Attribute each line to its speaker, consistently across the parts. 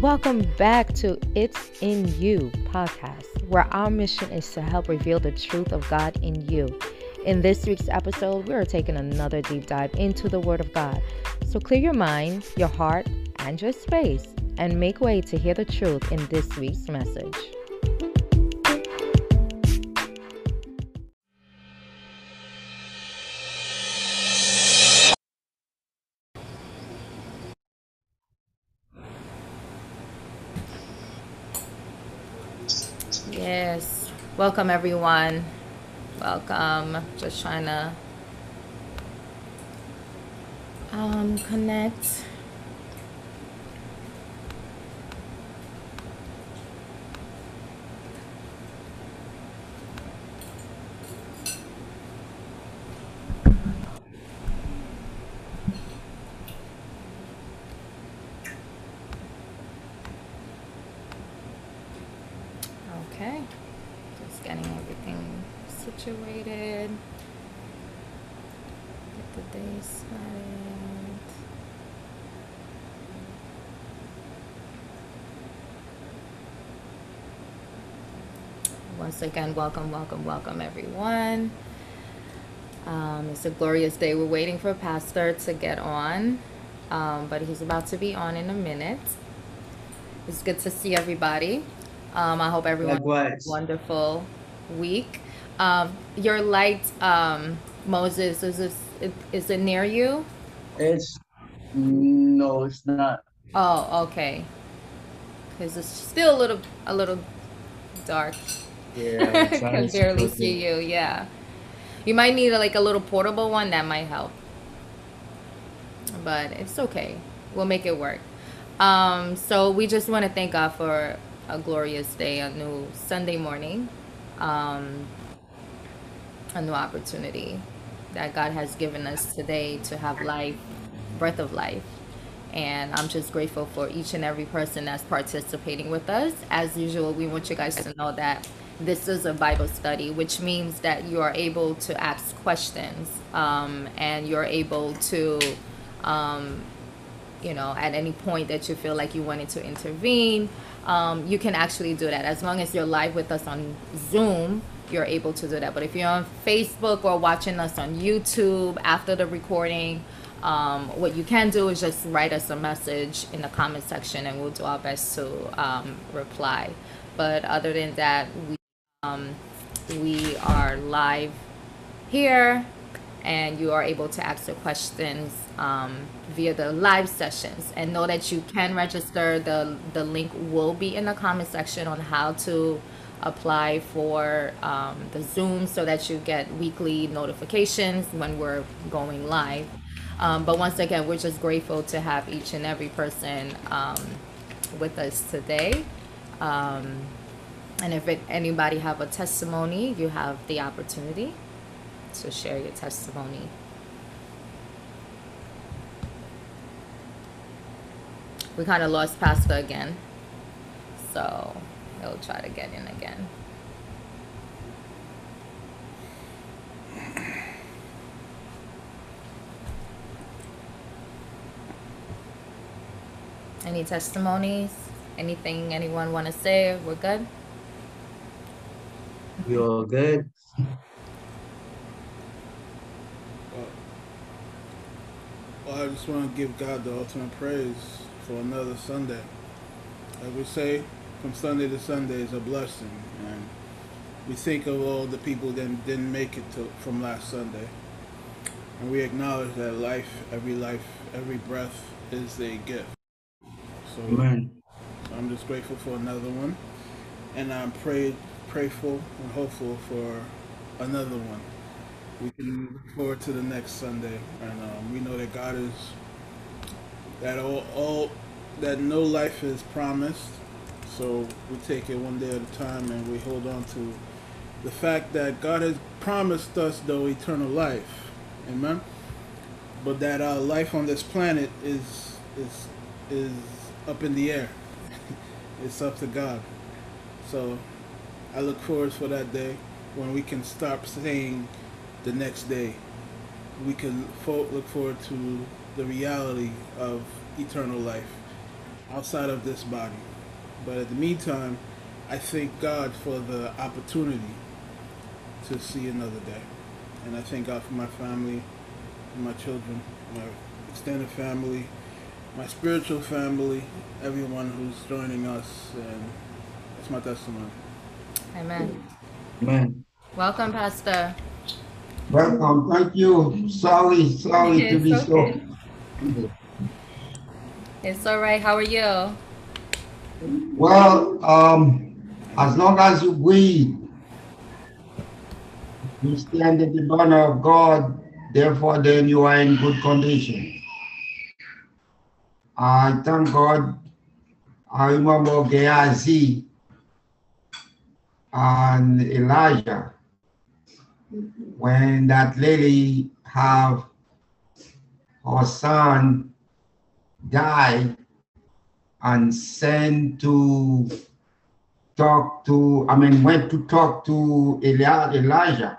Speaker 1: Welcome back to It's in You podcast, where our mission is to help reveal the truth of God in you. In this week's episode, we are taking another deep dive into the Word of God. So clear your mind, your heart, and your space, and make way to hear the truth in this week's message. Welcome everyone. Welcome. Just trying to um, connect. Okay, just getting everything situated. Get the day started. Again, welcome, welcome, welcome, everyone. Um, it's a glorious day. We're waiting for Pastor to get on, um, but he's about to be on in a minute. It's good to see everybody. Um, I hope everyone has a
Speaker 2: Likewise.
Speaker 1: wonderful week. Um, your light, um, Moses, is this, is it near you?
Speaker 2: It's no, it's not.
Speaker 1: Oh, okay. Because it's still a little, a little dark.
Speaker 2: Yeah,
Speaker 1: I can barely see you. Yeah, you might need like a little portable one that might help, but it's okay. We'll make it work. Um, so we just want to thank God for a glorious day, a new Sunday morning, um, a new opportunity that God has given us today to have life, breath of life. And I'm just grateful for each and every person that's participating with us. As usual, we want you guys to know that this is a Bible study, which means that you are able to ask questions um, and you're able to, um, you know, at any point that you feel like you wanted to intervene, um, you can actually do that. As long as you're live with us on Zoom, you're able to do that. But if you're on Facebook or watching us on YouTube after the recording, um, what you can do is just write us a message in the comment section and we'll do our best to um, reply. But other than that, we, um, we are live here and you are able to ask your questions um, via the live sessions. And know that you can register. The the link will be in the comment section on how to apply for um, the zoom so that you get weekly notifications when we're going live. Um, but once again we're just grateful to have each and every person um, with us today. Um, and if it, anybody have a testimony you have the opportunity to share your testimony. We kind of lost Pastor again, so he'll try to get in again. Any testimonies? Anything anyone want to say? We're good?
Speaker 2: You all good?
Speaker 3: Well, I just want to give God the ultimate praise for another Sunday. Like we say, from Sunday to Sunday is a blessing, and we think of all the people that didn't make it to, from last Sunday, and we acknowledge that life, every life, every breath is a gift. So
Speaker 2: Amen.
Speaker 3: I'm just grateful for another one, and I'm pray, prayful and hopeful for another one. We can look forward to the next Sunday, and um, we know that God is that all, all that no life is promised. So we take it one day at a time, and we hold on to the fact that God has promised us, though, eternal life. Amen. But that our life on this planet is is is up in the air. it's up to God. So I look forward for that day when we can stop saying the next day. We can look forward to the reality of eternal life. outside of this body. But in the meantime, I thank God for the opportunity to see another day. And I thank God for my family, my children, my extended family, my spiritual family, everyone who's joining us, and that's my testimony.
Speaker 1: Amen.
Speaker 2: Amen.
Speaker 1: Welcome, Pastor.
Speaker 4: Welcome, thank you. Sorry, sorry to be
Speaker 1: okay.
Speaker 4: so.
Speaker 1: It's all right. How are you?
Speaker 4: Well, um, as long as you breathe, you stand in the banner of God, therefore then you are in good condition. I thank God. I remember Gehazi and Elijah when that lady have her son die and sent to talk to, I mean, went to talk to Eli- Elijah.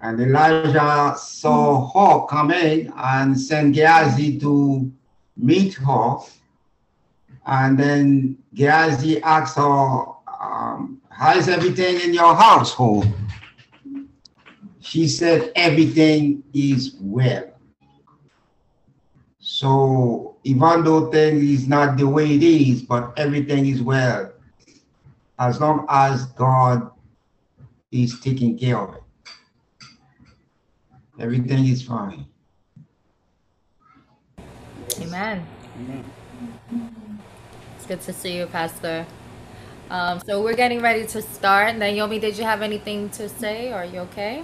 Speaker 4: And Elijah saw her coming and sent Gehazi to meet her. And then Gehazi asked her, How's everything in your household? She said, Everything is well. So even though things is not the way it is, but everything is well, as long as God is taking care of it. Everything is fine.
Speaker 1: Amen.
Speaker 3: Amen.
Speaker 1: It's good to see you, Pastor. Um, so we're getting ready to start. Naomi, did you have anything to say? Are you okay?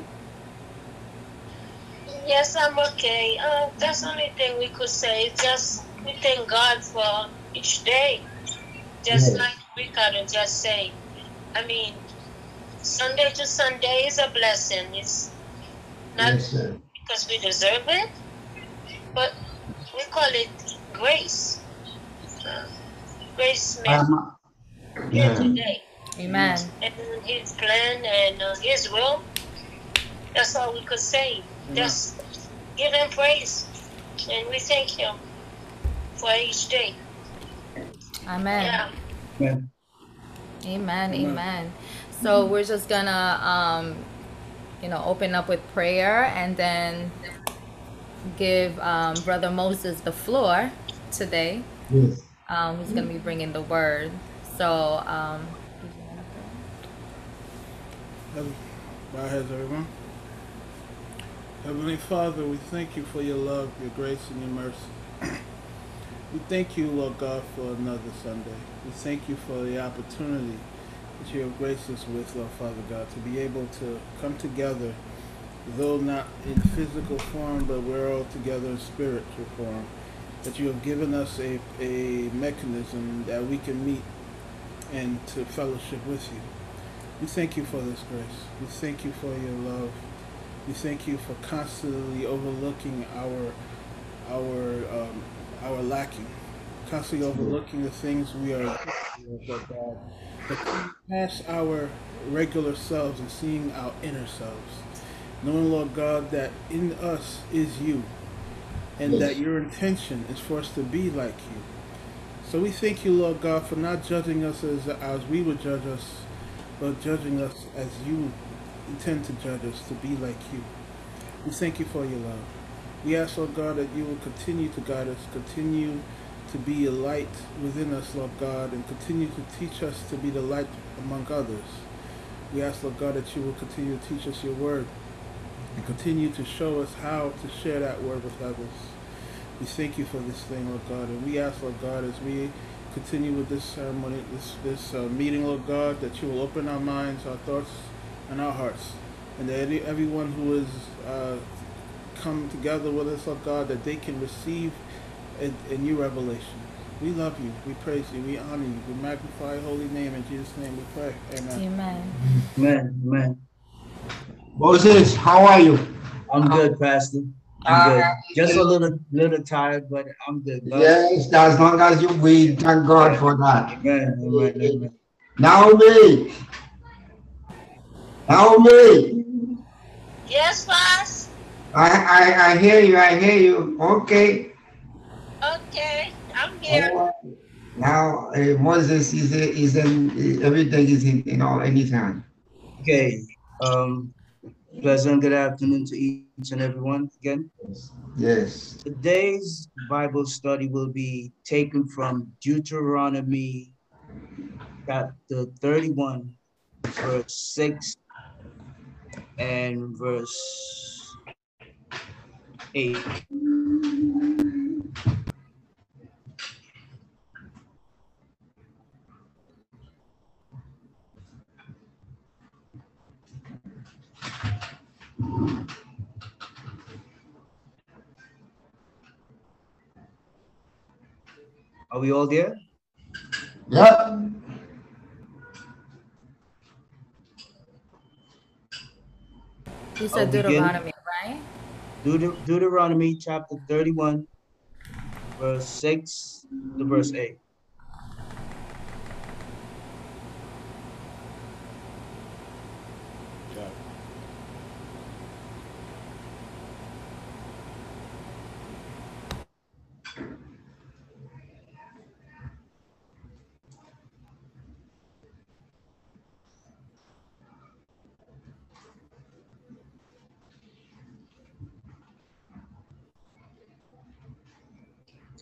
Speaker 5: Yes, I'm okay. Uh, that's the only thing we could say. It's Just we thank God for each day. Just
Speaker 4: Yes.
Speaker 5: like Ricardo just said. I mean, Sunday to Sunday is a blessing. It's not
Speaker 4: Yes,
Speaker 5: because we deserve it, but we call it grace. Uh, grace met
Speaker 4: Um,
Speaker 5: here
Speaker 4: yeah.
Speaker 5: today.
Speaker 1: Amen.
Speaker 5: And His plan and uh, His will. That's all we could say. Just give Him praise, and we thank Him for each day.
Speaker 1: Amen.
Speaker 5: Yeah.
Speaker 2: Amen.
Speaker 1: Amen.
Speaker 3: Amen.
Speaker 1: Amen. So we're just gonna, um, you know, open up with prayer and then give um, Brother Moses the floor today.
Speaker 4: Yes.
Speaker 1: Um, who's gonna be bringing the word. So, um,
Speaker 3: Bow heads, everyone. Heavenly Father, we thank you for your love, your grace, and your mercy. we thank you, Lord God, for another Sunday. We thank you for the opportunity that you have graced us with, Lord Father God, to be able to come together, though not in physical form, but we're all together in spiritual form. That you have given us a, a mechanism that we can meet and to fellowship with you. We thank you for this grace. We thank you for your love. We thank you for constantly overlooking our our um, our lacking, constantly overlooking the things we are Lord God, but past our regular selves and seeing our inner selves, knowing Lord God that in us is you, and
Speaker 4: Yes.
Speaker 3: that your intention is for us to be like you. So we thank you, Lord God, for not judging us as as we would judge us, but judging us as you intend to judge us, to be like you. We thank you for your love. We ask, Lord God, that you will continue to guide us, continue to be a light within us, Lord God, and continue to teach us to be the light among others. We ask, Lord God, that you will continue to teach us your word and continue to show us how to share that word with others. We thank you for this thing, Lord God, and we ask, Lord God, as we continue with this ceremony, this this uh, meeting, Lord God, that you will open our minds, our thoughts, and our hearts, and that any, everyone who is uh, come together with us, Lord God, that they can receive a, a new revelation. We love you, we praise you, we honor you, we magnify your holy name. In Jesus' name we pray. Amen.
Speaker 1: Amen.
Speaker 2: Amen. Amen.
Speaker 4: Moses, how are you?
Speaker 2: I'm good, Pastor. I'm good. Just a little little tired, but I'm good. God-
Speaker 4: Yes, as long as you breathe, thank God for that.
Speaker 2: Amen. Amen. Amen.
Speaker 4: Naomi, Naomi,
Speaker 5: Yes, boss.
Speaker 4: I, I, I hear you, I hear you. Okay.
Speaker 5: Okay, I'm here.
Speaker 4: All right. Now uh, Moses is is in everything is in, in all anytime.
Speaker 2: Okay. Um, pleasant good afternoon to each and everyone again.
Speaker 4: Yes.
Speaker 2: Today's Bible study will be taken from Deuteronomy chapter 31, verse 6 and verse 8. Are we all there?
Speaker 4: Yeah.
Speaker 1: You
Speaker 2: I'll
Speaker 1: said
Speaker 2: begin.
Speaker 1: Deuteronomy, right?
Speaker 2: Deut- Deuteronomy chapter 31, verse 6 to verse 8.
Speaker 3: Yeah.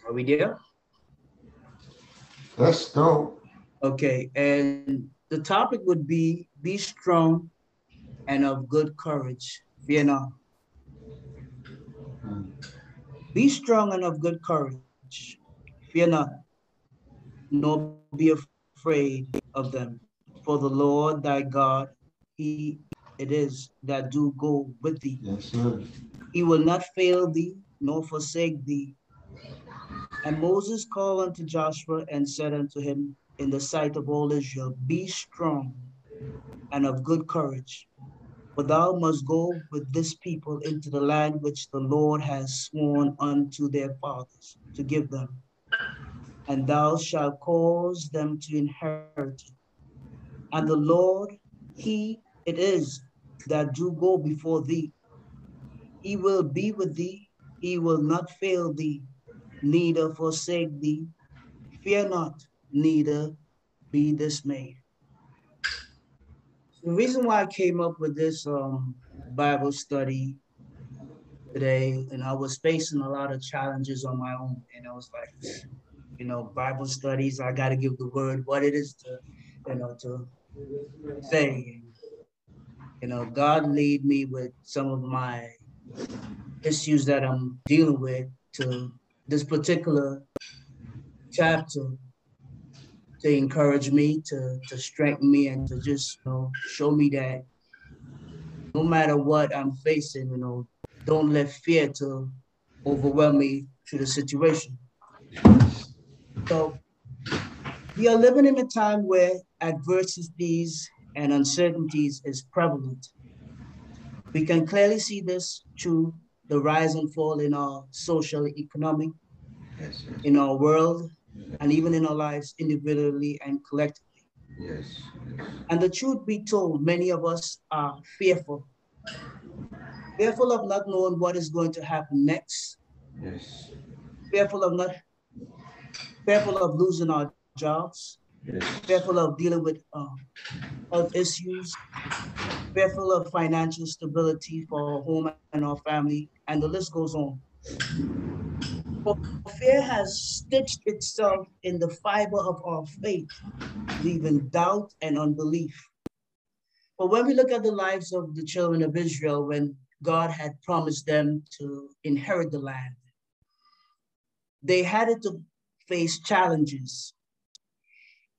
Speaker 2: Are we there?
Speaker 4: Let's go.
Speaker 2: Okay, and the topic would be be strong and of good courage. Fear not. Be strong and of good courage. Fear not, nor be afraid of them. For the Lord thy God, he it is that do go with thee.
Speaker 4: Yes, sir.
Speaker 2: He will not fail thee, nor forsake thee. And Moses called unto Joshua and said unto him in the sight of all Israel, Be strong and of good courage, for thou must go with this people into the land which the Lord has sworn unto their fathers to give them. And thou shalt cause them to inherit it. And the Lord, he it is that do go before thee. He will be with thee, he will not fail thee, neither forsake thee. Fear not, neither be dismayed. The reason why I came up with this um, Bible study today, and I was facing a lot of challenges on my own, and I was like, you know, Bible studies, I got to give the word what it is to, you know, to say. You know, God lead me with some of my issues that I'm dealing with to this particular chapter to encourage me, to, to strengthen me, and to just you know, show me that no matter what I'm facing, you know, don't let fear to overwhelm me through the situation. So we are living in a time where adversities and uncertainties is prevalent. We can clearly see this through the rise and fall in our social, economic,
Speaker 4: Yes,
Speaker 2: in our world, and even in our lives individually and collectively.
Speaker 4: yes, yes.
Speaker 2: And the truth be told, many of us are fearful. Fearful of not knowing what is going to happen next.
Speaker 4: Yes,
Speaker 2: Fearful of not, fearful of losing our jobs.
Speaker 4: yes,
Speaker 2: Fearful of dealing with uh, health issues. Fearful of financial stability for our home and our family, and the list goes on. Fear has stitched itself in the fiber of our faith, leaving doubt and unbelief. But when we look at the lives of the children of Israel, when God had promised them to inherit the land, they had to face challenges.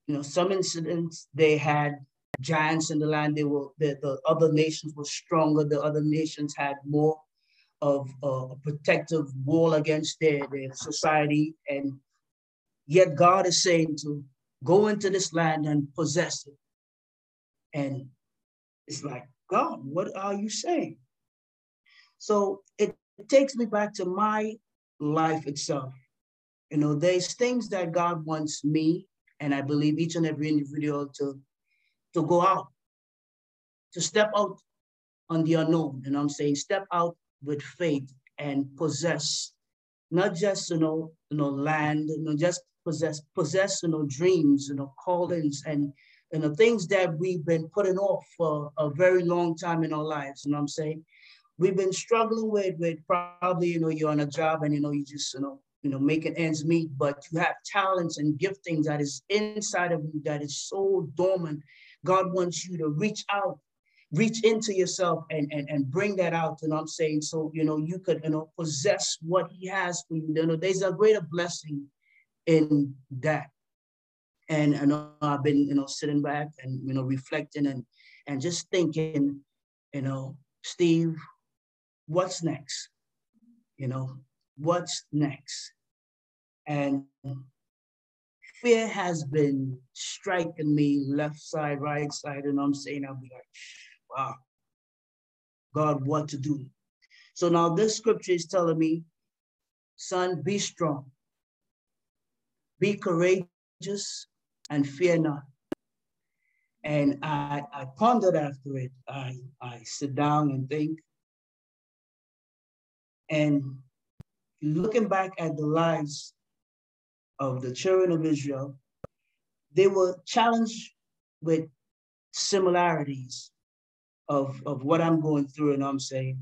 Speaker 2: You know, some incidents they had giants in the land. They were the, the other nations were stronger. The other nations had more of uh, a protective wall against their, their society. And yet God is saying to go into this land and possess it. And it's like, God, what are you saying? So it, it takes me back to my life itself. You know, there's things that God wants me, and I believe each and every individual to, to go out, to step out on the unknown. And I'm saying step out with faith and possess not just you know you know land you know just possess, possess, you know, dreams, you know, callings and, and the things that we've been putting off for a very long time in our lives. You know what I'm saying? We've been struggling with, with probably, you know, you're on a job and, you know, you just, you know, you know, making ends meet, but you have talents and giftings that is inside of you that is so dormant. God wants you to reach out reach into yourself and, and, and bring that out. And I'm saying, so, you know, you could, you know, possess what he has for you. You know, there's a greater blessing in that. And I know I've been, you know, sitting back and, you know, reflecting and, and just thinking, you know, Steve, what's next? You know, what's next? And fear has been striking me left side, right side, and I'm saying, I'll be like, wow, God, what to do. So now this scripture is telling me, son, be strong, be courageous, and fear not. And I, I pondered after it. I, I sit down and think. And looking back at the lives of the children of Israel, they were challenged with similarities of, of what I'm going through and I'm saying.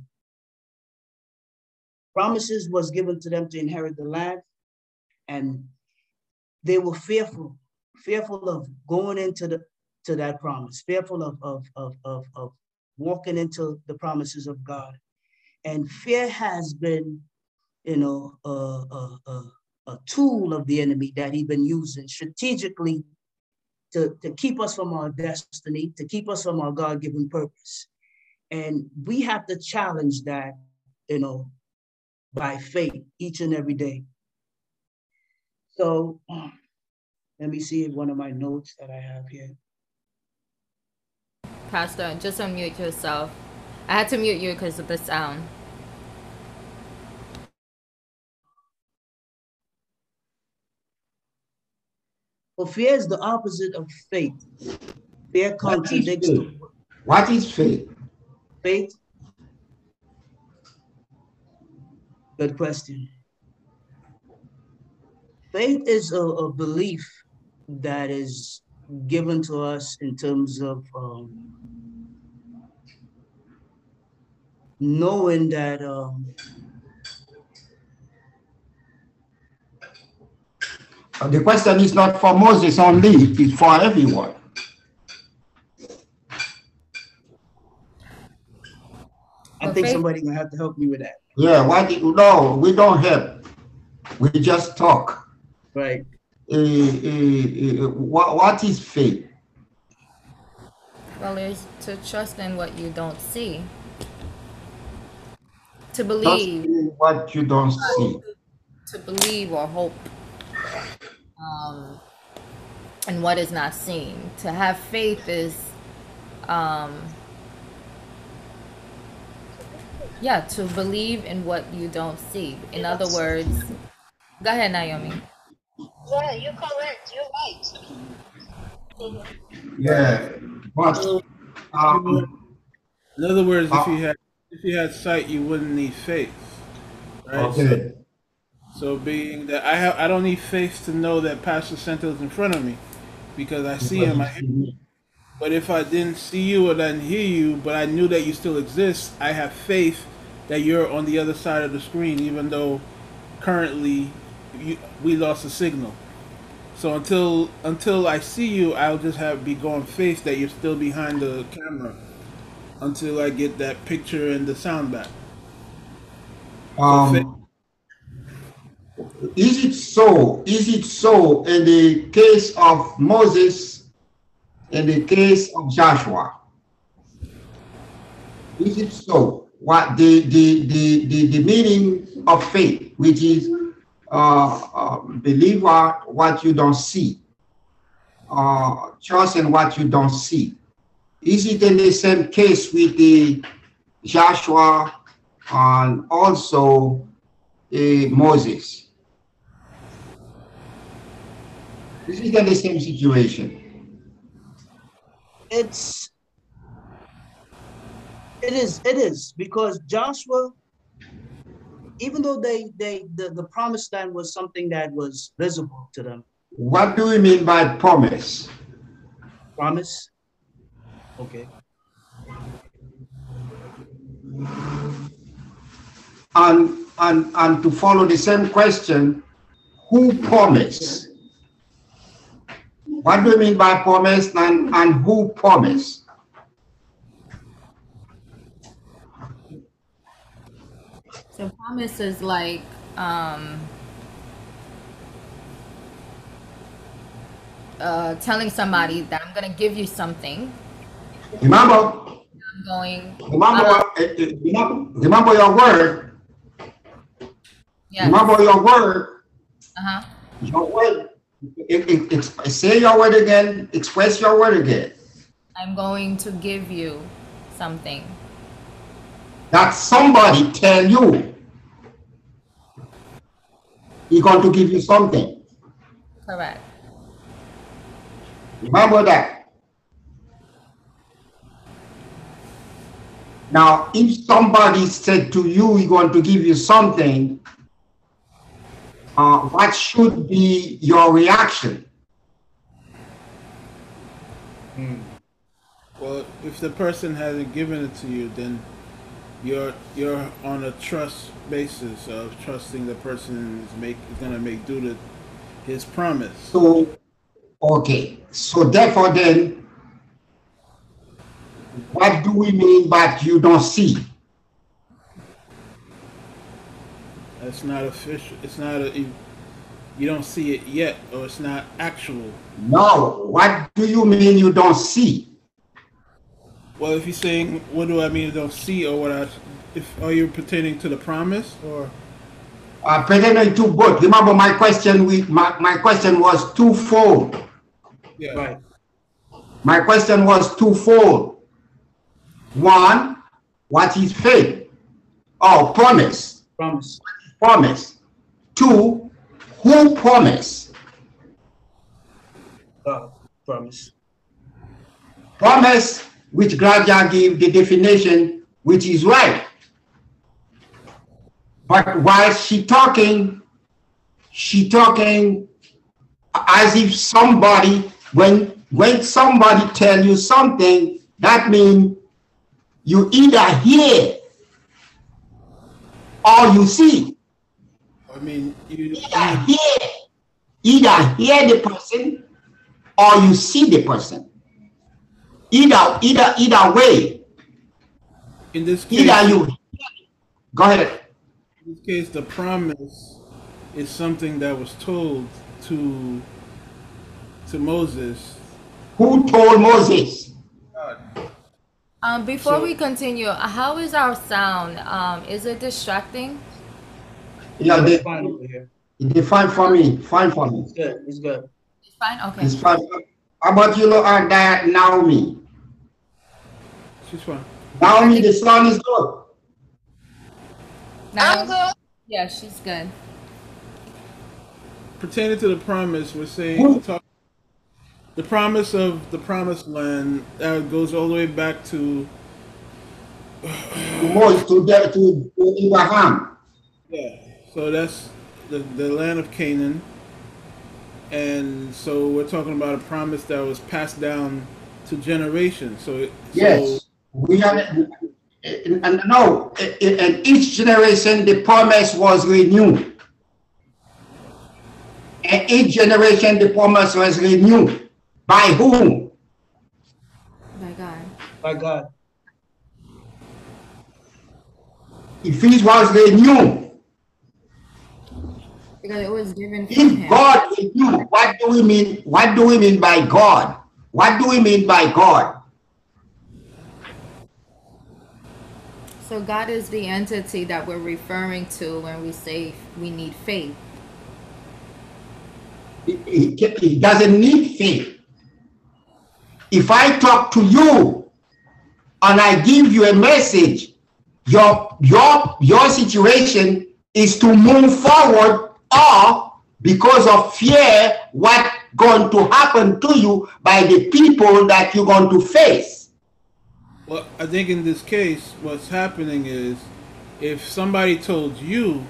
Speaker 2: Promises was given to them to inherit the land, and they were fearful, fearful of going into the to that promise, fearful of of of of, of walking into the promises of God. And fear has been, you know, a, a, a, a tool of the enemy that he's been using strategically to, to keep us from our destiny, to keep us from our God given purpose. And we have to challenge that, you know, by faith each and every day. So let me see one of my notes that I have here.
Speaker 1: Pastor, just unmute yourself. I had to mute you because of the sound.
Speaker 2: Fear is the opposite of faith. Fear contradicts
Speaker 4: what is faith? What is faith?
Speaker 2: Faith. Good question. Faith is a, a belief that is given to us in terms of um, knowing that um,
Speaker 4: The question is not for Moses only, it's for everyone.
Speaker 2: I think somebody gonna have to help me with that.
Speaker 4: Yeah, why did, no, we don't help. We just talk.
Speaker 2: Right.
Speaker 4: Uh, uh, uh, what, what is faith?
Speaker 1: Well, it's to trust in what you don't see. To believe.
Speaker 4: what you don't see.
Speaker 1: To believe or hope um, and what is not seen. To have faith is, um, yeah, to believe in what you don't see. In other words, go ahead, Naomi.
Speaker 5: Yeah, you're correct. You're right.
Speaker 4: Yeah, but um,
Speaker 3: in other words, if
Speaker 4: uh,
Speaker 3: you had if you had sight, you wouldn't need faith. Right?
Speaker 4: okay.
Speaker 3: So, so being that I have, I don't need faith to know that Pastor Santos is in front of me, because I see him. I hear him. but if I didn't see you or didn't hear you, but I knew that you still exist, I have faith that you're on the other side of the screen, even though currently you, we lost the signal. So until until I see you, I'll just have be going faith that you're still behind the camera until I get that picture and the sound back.
Speaker 4: Um,
Speaker 3: So
Speaker 4: is it so? Is it so in the case of Moses, in the case of Joshua? Is it so? What the the the the, the meaning of faith, which is uh, uh, believe what, what you don't see, uh, trust in what you don't see. Is it in the same case with the Joshua and also uh, Moses? Is it the same situation?
Speaker 2: It's it is it is because Joshua even though they they the, the promised land was something that was visible to them.
Speaker 4: What do we mean by promise?
Speaker 2: Promise. Okay.
Speaker 4: And, and, and to follow the same question, who promised? What do you mean by promise and, and who promised?
Speaker 1: So promise is like um, uh, telling somebody that I'm gonna give you something.
Speaker 4: Remember,
Speaker 1: I'm going.
Speaker 4: remember,
Speaker 1: uh,
Speaker 4: eh, eh, remember, remember your word.
Speaker 1: yeah.
Speaker 4: Remember your word.
Speaker 1: Uh-huh.
Speaker 4: Your word. It, it, it's- say your word again. Express your word again.
Speaker 1: I'm going to give you something.
Speaker 4: That somebody tell you he going to give you something.
Speaker 1: Correct.
Speaker 4: Remember that. Now, if somebody said to you, he going to give you something, uh, what should be your reaction?
Speaker 3: Well, if the person hasn't given it to you, then you're you're on a trust basis of trusting the person is make is gonna make do to his promise.
Speaker 4: So, okay, so therefore then, what do we mean by you don't see?
Speaker 3: It's not official. It's not a. You, you don't see it yet, or it's not actual.
Speaker 4: No, what do you mean you don't see?
Speaker 3: Well, if you're saying, what do I mean? I don't see, or what I, if are you pertaining to the promise, or
Speaker 4: Uh, pertaining to both. Remember my question with my, my question was twofold.
Speaker 3: yeah,
Speaker 2: Right.
Speaker 4: My question was twofold. One, what is faith? Oh, promise.
Speaker 2: Promise.
Speaker 4: Promise. Two, who promise?
Speaker 2: God. Promise.
Speaker 4: Promise, which Gradia give the definition, which is right. But while she talking, she talking as if somebody, when when somebody tell you something, that means you either hear or you see.
Speaker 3: I mean, you,
Speaker 4: Either hear, either hear the person or you see the person. Either either either way,
Speaker 3: in this case,
Speaker 4: either you. Go ahead.
Speaker 3: in this case, the promise is something that was told to to Moses.
Speaker 4: Who told Moses?
Speaker 1: Um, before
Speaker 3: So-
Speaker 1: we continue, uh, how is our sound? Um, is it distracting?
Speaker 4: Yeah, they,
Speaker 2: It's fine over here.
Speaker 4: they fine for me. Fine for me.
Speaker 2: It's good. It's good.
Speaker 1: It's fine. Okay.
Speaker 4: It's fine. How about you look at that Naomi?
Speaker 3: She's fine.
Speaker 4: Naomi, the son is good.
Speaker 1: Now,
Speaker 5: I'm good.
Speaker 1: yeah, she's good.
Speaker 3: Pertaining to the promise, we're saying
Speaker 4: Who-
Speaker 3: talk, the promise of the promised land uh, goes all the way back to
Speaker 4: To Moses, to, the- to, to Abraham.
Speaker 3: Yeah, so that's the, the land of Canaan. And so we're talking about a promise that was passed down to generations. So, it-
Speaker 4: Yes. We have, and, and no, in, in each generation, the promise was renewed. And each generation, the promise was renewed. By whom?
Speaker 1: By God.
Speaker 2: By God.
Speaker 4: If it was renewed,
Speaker 1: Because it was given
Speaker 4: if. God renewed, what do we mean? What do we mean by God? What do we mean by God?
Speaker 1: So God is the entity that we're referring to when we say we need faith.
Speaker 4: It, it- it doesn't need faith. If I talk to you and I give you a message, your your your situation is to move forward or because of fear what going to happen to you by the people that you're going to face.
Speaker 3: well, I think in this case, what's happening is if somebody told you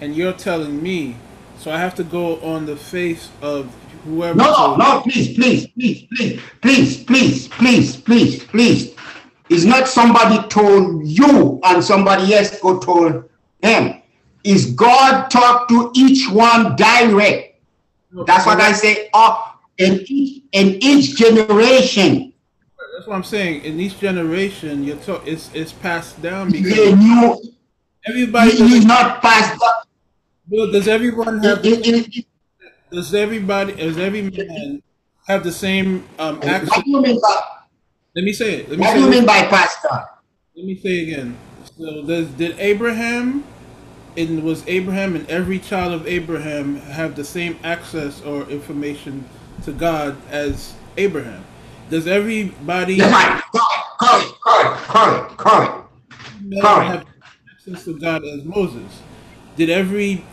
Speaker 3: and you're telling me, so I have to go on the face of whoever
Speaker 4: No, no, no, please, please, please, please, please, please, please, please, please. It's not somebody told you and somebody else go told him. Is God talk to each one direct? That's what I say. Oh, in each in each generation,
Speaker 3: That's what I'm saying. In each generation, you're talk, it's it's passed down
Speaker 4: they
Speaker 3: because
Speaker 4: knew
Speaker 3: everybody.
Speaker 4: he is not passed. up.
Speaker 3: Well, does everyone have?
Speaker 4: It- it- it-
Speaker 3: Does everybody? Does every man have the same um, access?
Speaker 4: What do you mean by
Speaker 3: Let me say it. Let me
Speaker 4: what
Speaker 3: say
Speaker 4: do you
Speaker 3: it.
Speaker 4: mean by pastor?
Speaker 3: Let me say again. So does did Abraham and was Abraham and every child of Abraham have the same access or information to God as Abraham? Does everybody have access to God as Moses? Did every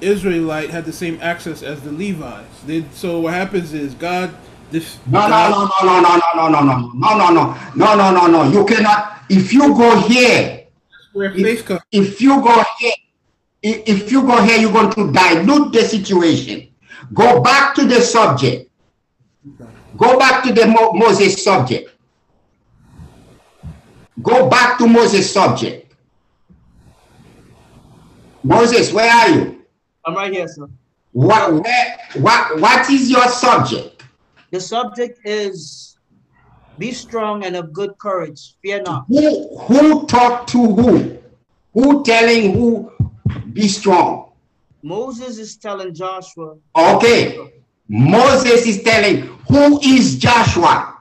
Speaker 3: Israelite have the same access as the Levites? Did so? What happens is God. This,
Speaker 4: No, no, no, no, no, no, no, no, no, no, no, no, no, no, no, no. No You cannot. If you go here, if, if you go here, if you go here, you're going to dilute the situation. Go back to the subject. Go back to the Mo- Moses subject. Go back to Moses subject. Moses, where are you?
Speaker 2: I'm right here, sir.
Speaker 4: What, where, what, what is your subject?
Speaker 2: The subject is be strong and of good courage. Fear not.
Speaker 4: Who, who talk to who? Who telling who be strong?
Speaker 2: Moses is telling Joshua,
Speaker 4: Okay. Moses is telling who is Joshua?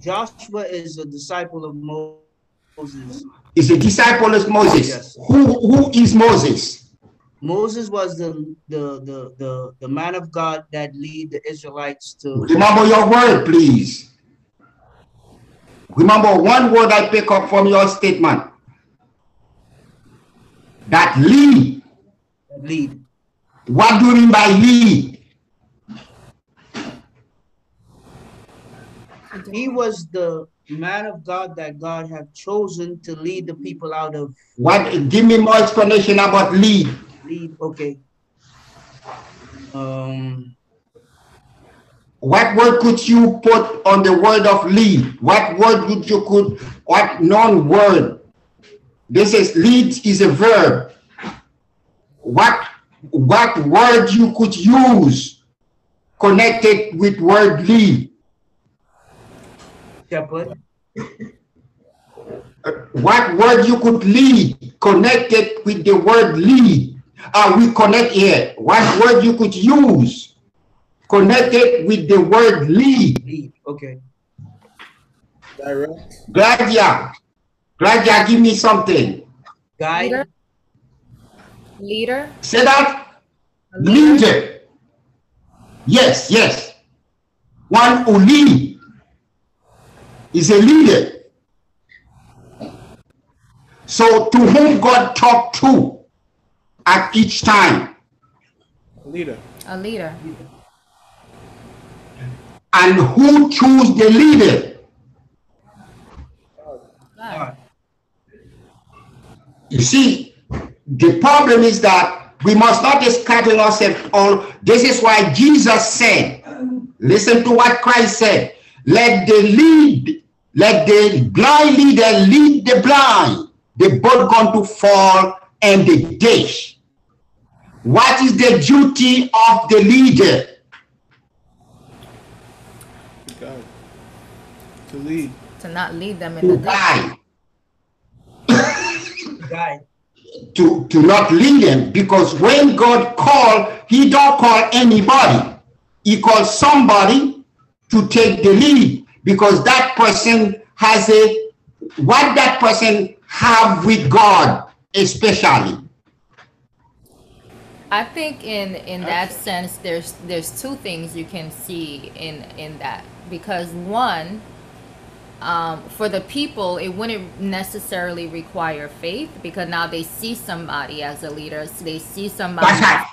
Speaker 2: Joshua is a disciple of Moses.
Speaker 4: Is a disciple of Moses.
Speaker 2: Yes.
Speaker 4: Who who is Moses?
Speaker 2: Moses was the, the, the, the, the man of God that lead the Israelites to
Speaker 4: Remember your word, please. Remember one word I pick up from your statement. That lead.
Speaker 2: lead.
Speaker 4: What do you mean by lead?
Speaker 2: He was the man of God that God had chosen to lead the people out of
Speaker 4: What give me more explanation about lead.
Speaker 2: lead. Okay. Um,
Speaker 4: What word could you put on the word of lead? What word would you could what non-word? This is lead is a verb. What what word you could use connected with word lead?
Speaker 2: shepherd,
Speaker 4: Uh, What word you could lead connected with the word lead? Uh, we connect here. What word you could use connected with the word lead?
Speaker 2: lead. Okay.
Speaker 3: Direct.
Speaker 4: Gladia, Gladia, give me something.
Speaker 2: Guide,
Speaker 1: Leader. Leader.
Speaker 4: Say that.
Speaker 1: Leader.
Speaker 4: Leader. Yes, yes. One who lead is a leader. So to whom God talked to at each time A
Speaker 3: Leader.
Speaker 1: A leader.
Speaker 4: and who choose the leader.
Speaker 1: God.
Speaker 4: You see, the problem is that we must not scatter ourselves all. This is why Jesus said, listen to what Christ said, let the lead, let the blind leader lead the blind. They both going to fall and the ditch. What is the duty of the leader?
Speaker 3: God. To lead.
Speaker 1: To not lead them in the
Speaker 4: To
Speaker 1: ditch.
Speaker 4: guide.
Speaker 2: Guide.
Speaker 4: to to not lead them because when God call, He don't call anybody. He calls somebody to take the lead because that person has a what that person have with God, especially.
Speaker 1: I think in in that sense, there's there's two things you can see in in that because one, um, for the people, it wouldn't necessarily require faith because now they see somebody as a leader, so they see somebody.
Speaker 4: That's right.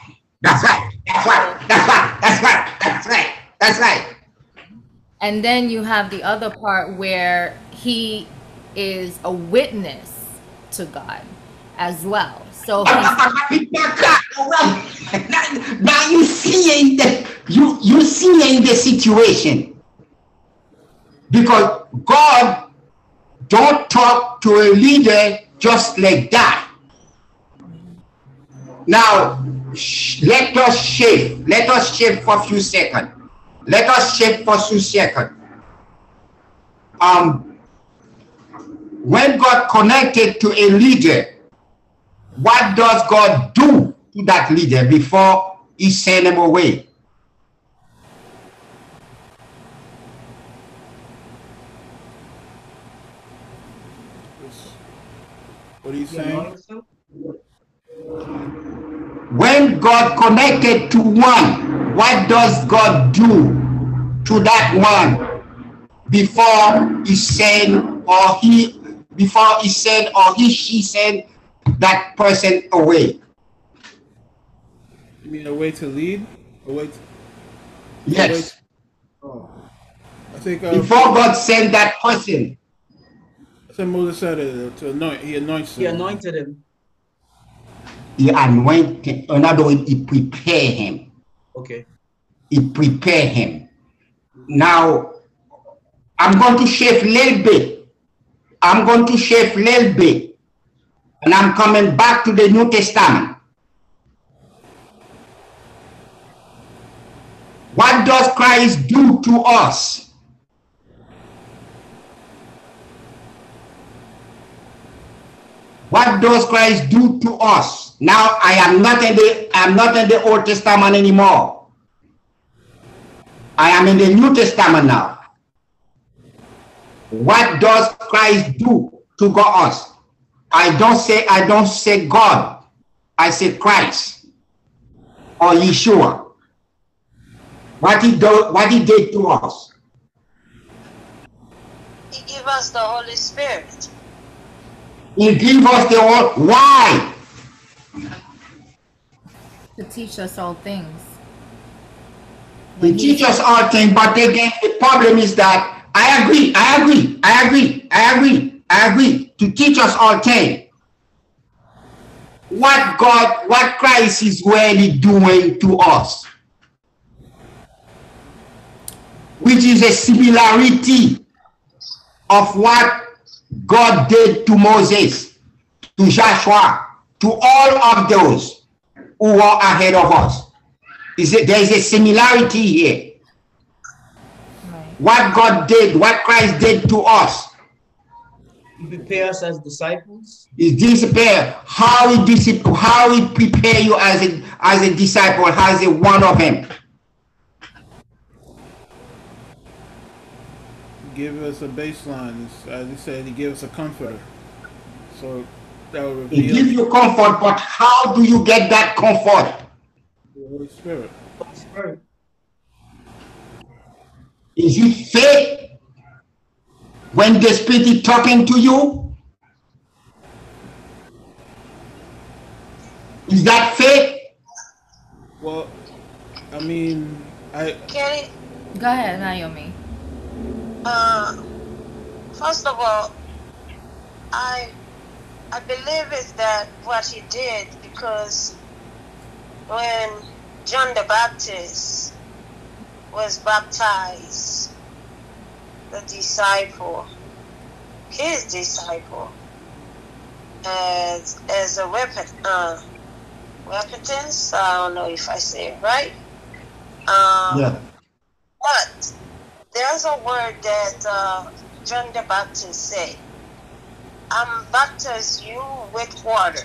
Speaker 4: That's right. That's right. That's right. That's right. That's right. That's right.
Speaker 1: And then you have the other part where he is a witness to God. as well. So
Speaker 4: now, now you see the you you see in the situation because God don't talk to a leader just like that. Now let us shift. Let us shift for a few seconds. Let us shift for a few seconds. Um, when God connected to a leader, what does God do to that leader before he send him away?
Speaker 3: What are you saying?
Speaker 4: When God connected to one, what does God do to that one before he send or he before he send or he she send that person away?
Speaker 3: You mean a way to lead? A way to,
Speaker 4: Yes.
Speaker 3: oh. I think uh,
Speaker 4: Before God send that person,
Speaker 3: I think Moses said it to anoint. He anoints
Speaker 2: He
Speaker 3: them.
Speaker 2: anointed him.
Speaker 4: he anointed, in other words, he prepare him.
Speaker 2: Okay.
Speaker 4: He prepare him. Now, I'm going to shift a little bit. I'm going to shift a little bit. And I'm coming back to the New Testament. What does Christ do to us? What does Christ do to us? Now I am not in the I'm not in the Old Testament anymore. I am in the New Testament now. What does Christ do to God us? I don't say I don't say God. I say Christ or Yeshua. What he do, what he did to us.
Speaker 5: He gave us the Holy Spirit.
Speaker 4: He give us the whole why?
Speaker 1: to teach us all things.
Speaker 4: He
Speaker 1: When
Speaker 4: teach
Speaker 1: he-
Speaker 4: us all things, but again, the problem is that I agree, I agree, I agree, I agree, I agree to teach us all things. What God, what Christ is really doing to us, which is a similarity of what God did to Moses, to Joshua, to all of those who were ahead of us. Is it, there is a similarity here.
Speaker 1: Right.
Speaker 4: What God did, what Christ did to us,
Speaker 2: He prepare us as disciples.
Speaker 4: is disappear. How he discipline, how he prepare you as a as a disciple, as a one of him.
Speaker 3: Give us a baseline. As he said, he gave us a comforter. So that will
Speaker 4: He
Speaker 3: reveal
Speaker 4: gives you comfort, but how do you get that comfort?
Speaker 3: the Holy Spirit.
Speaker 2: Holy Spirit.
Speaker 4: Is it faith when the Spirit is talking to you? Is that faith?
Speaker 3: Well, I mean, I
Speaker 5: Kenny,
Speaker 1: Go ahead, Naomi.
Speaker 5: Uh, first of all, I I believe is that what he did because when John the Baptist was baptized, the disciple, his disciple, as as a weapon, uh, repentance. I don't know if I say it right. Um, But there's a word that uh, John the Baptist said. I'm baptize you with water,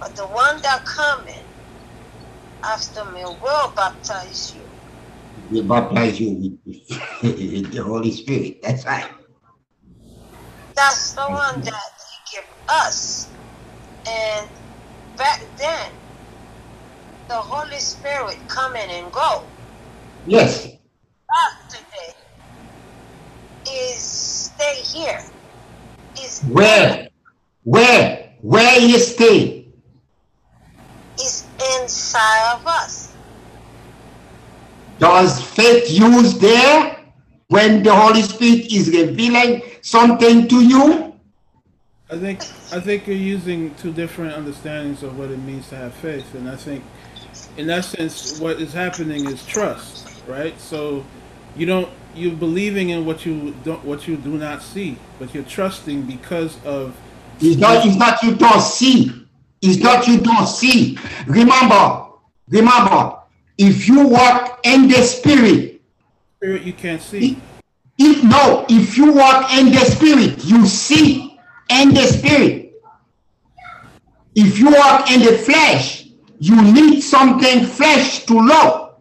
Speaker 5: but the one that coming after me will baptize you.
Speaker 4: We baptize you with, the Holy Spirit. That's right.
Speaker 5: That's the one that he give us. And back then, the Holy Spirit come in and go.
Speaker 4: Yes.
Speaker 5: Not today. Is stay here. Is
Speaker 4: Where? Where? Where you stay?
Speaker 5: is inside of us.
Speaker 4: Does faith use there when the Holy Spirit is revealing something to you?
Speaker 3: I think I think you're using two different understandings of what it means to have faith, and I think, in that sense, what is happening is trust, right? So, you don't you're believing in what you don't what you do not see, but you're trusting because of.
Speaker 4: It's not. It's not you don't see. It's not you don't see. Remember, remember. If you walk in the spirit,
Speaker 3: spirit you can't see.
Speaker 4: If no, if you walk in the spirit, you see in the spirit. If you walk in the flesh, you need something flesh to love.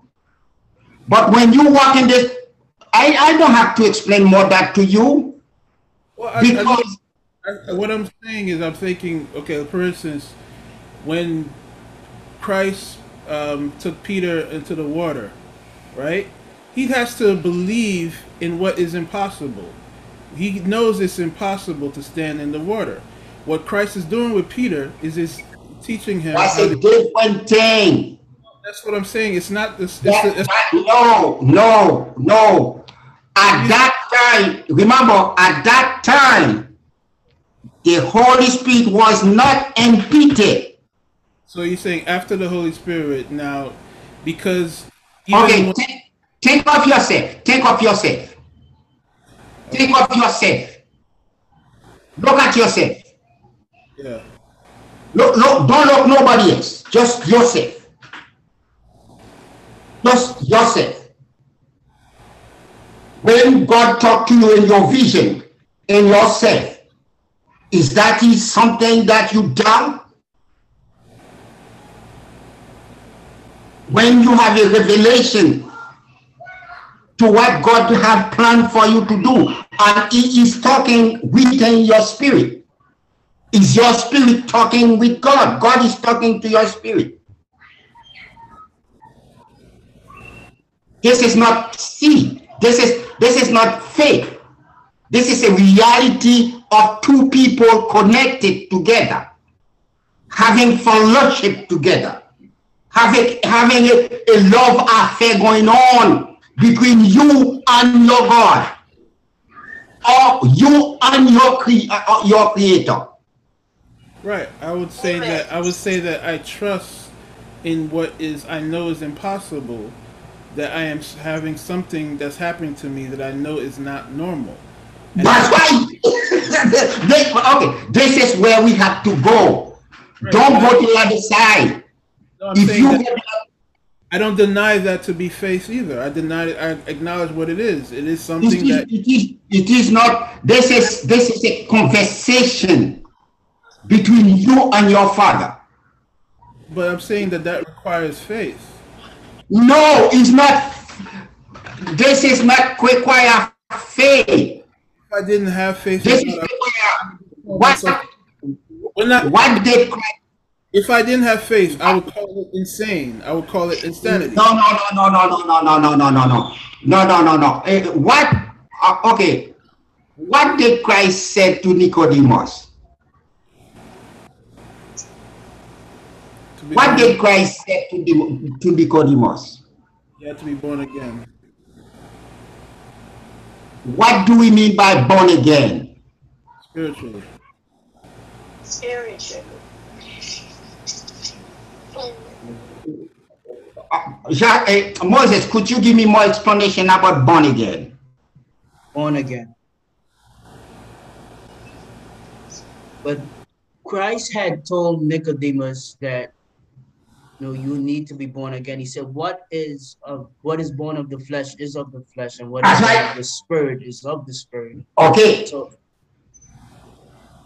Speaker 4: But when you walk in this, I, I don't have to explain more that to you.
Speaker 3: Well, because I, I, what I'm saying is, I'm thinking, okay, for instance, when Christ um, took Peter into the water, right? He has to believe in what is impossible he knows it's impossible to stand in the water. What Christ is doing with Peter is is teaching him.
Speaker 4: That's a different thing.
Speaker 3: That's what I'm saying. It's not this.
Speaker 4: That, it's, it's, no, no, no. At that time, remember, at that time, the Holy Spirit was not in Peter.
Speaker 3: So you're saying after the Holy Spirit now, because
Speaker 4: okay, when, take, take off yourself. Take off yourself. Think of yourself. Look at yourself.
Speaker 3: Yeah.
Speaker 4: Look, look, don't look nobody else. Just yourself. Just yourself. When God talked to you in your vision, in yourself, is that is something that you done? When you have a revelation to what God have planned for you to do. And he is talking within your spirit. Is your spirit talking with God? God is talking to your spirit. This is not see. This is this is not faith. This is a reality of two people connected together, having fellowship together, having having a, a love affair going on between you and your God, or you and your cre- uh, your Creator.
Speaker 3: Right. I would say that I would say that I trust in what is I know is impossible. That I am having something that's happening to me that I know is not normal.
Speaker 4: And that's this, okay, this is where we have to go. Right. Don't go to the other side.
Speaker 3: No, if you that, I don't deny that to be faith either. I deny it. I acknowledge what it is. It is something it is, that
Speaker 4: it is. It is not. This is this is a conversation between you and your father.
Speaker 3: But I'm saying that that requires faith.
Speaker 4: No, it's not. This is not require faith. If
Speaker 3: I didn't have faith,
Speaker 4: this is require, what?
Speaker 3: Not,
Speaker 4: what did Christ
Speaker 3: if I didn't have faith, I would call it insane. I would call it insanity.
Speaker 4: No, no, no, no, no, no, no, no, no, no, no, no, no, no, no, no. What? Uh, okay. What did Christ say to Nicodemus? What did Christ say to, the, to Nicodemus?
Speaker 3: You have to be born again.
Speaker 4: What do we mean by born again?
Speaker 3: Spiritually.
Speaker 5: Spiritually.
Speaker 4: Jacques, uh, Moses, could you give me more explanation about born again?
Speaker 2: Born again. But Christ had told Nicodemus that you know you need to be born again. He said, "What is of what is born of the flesh is of the flesh, and what is right. of the spirit is of the spirit."
Speaker 4: Okay.
Speaker 2: So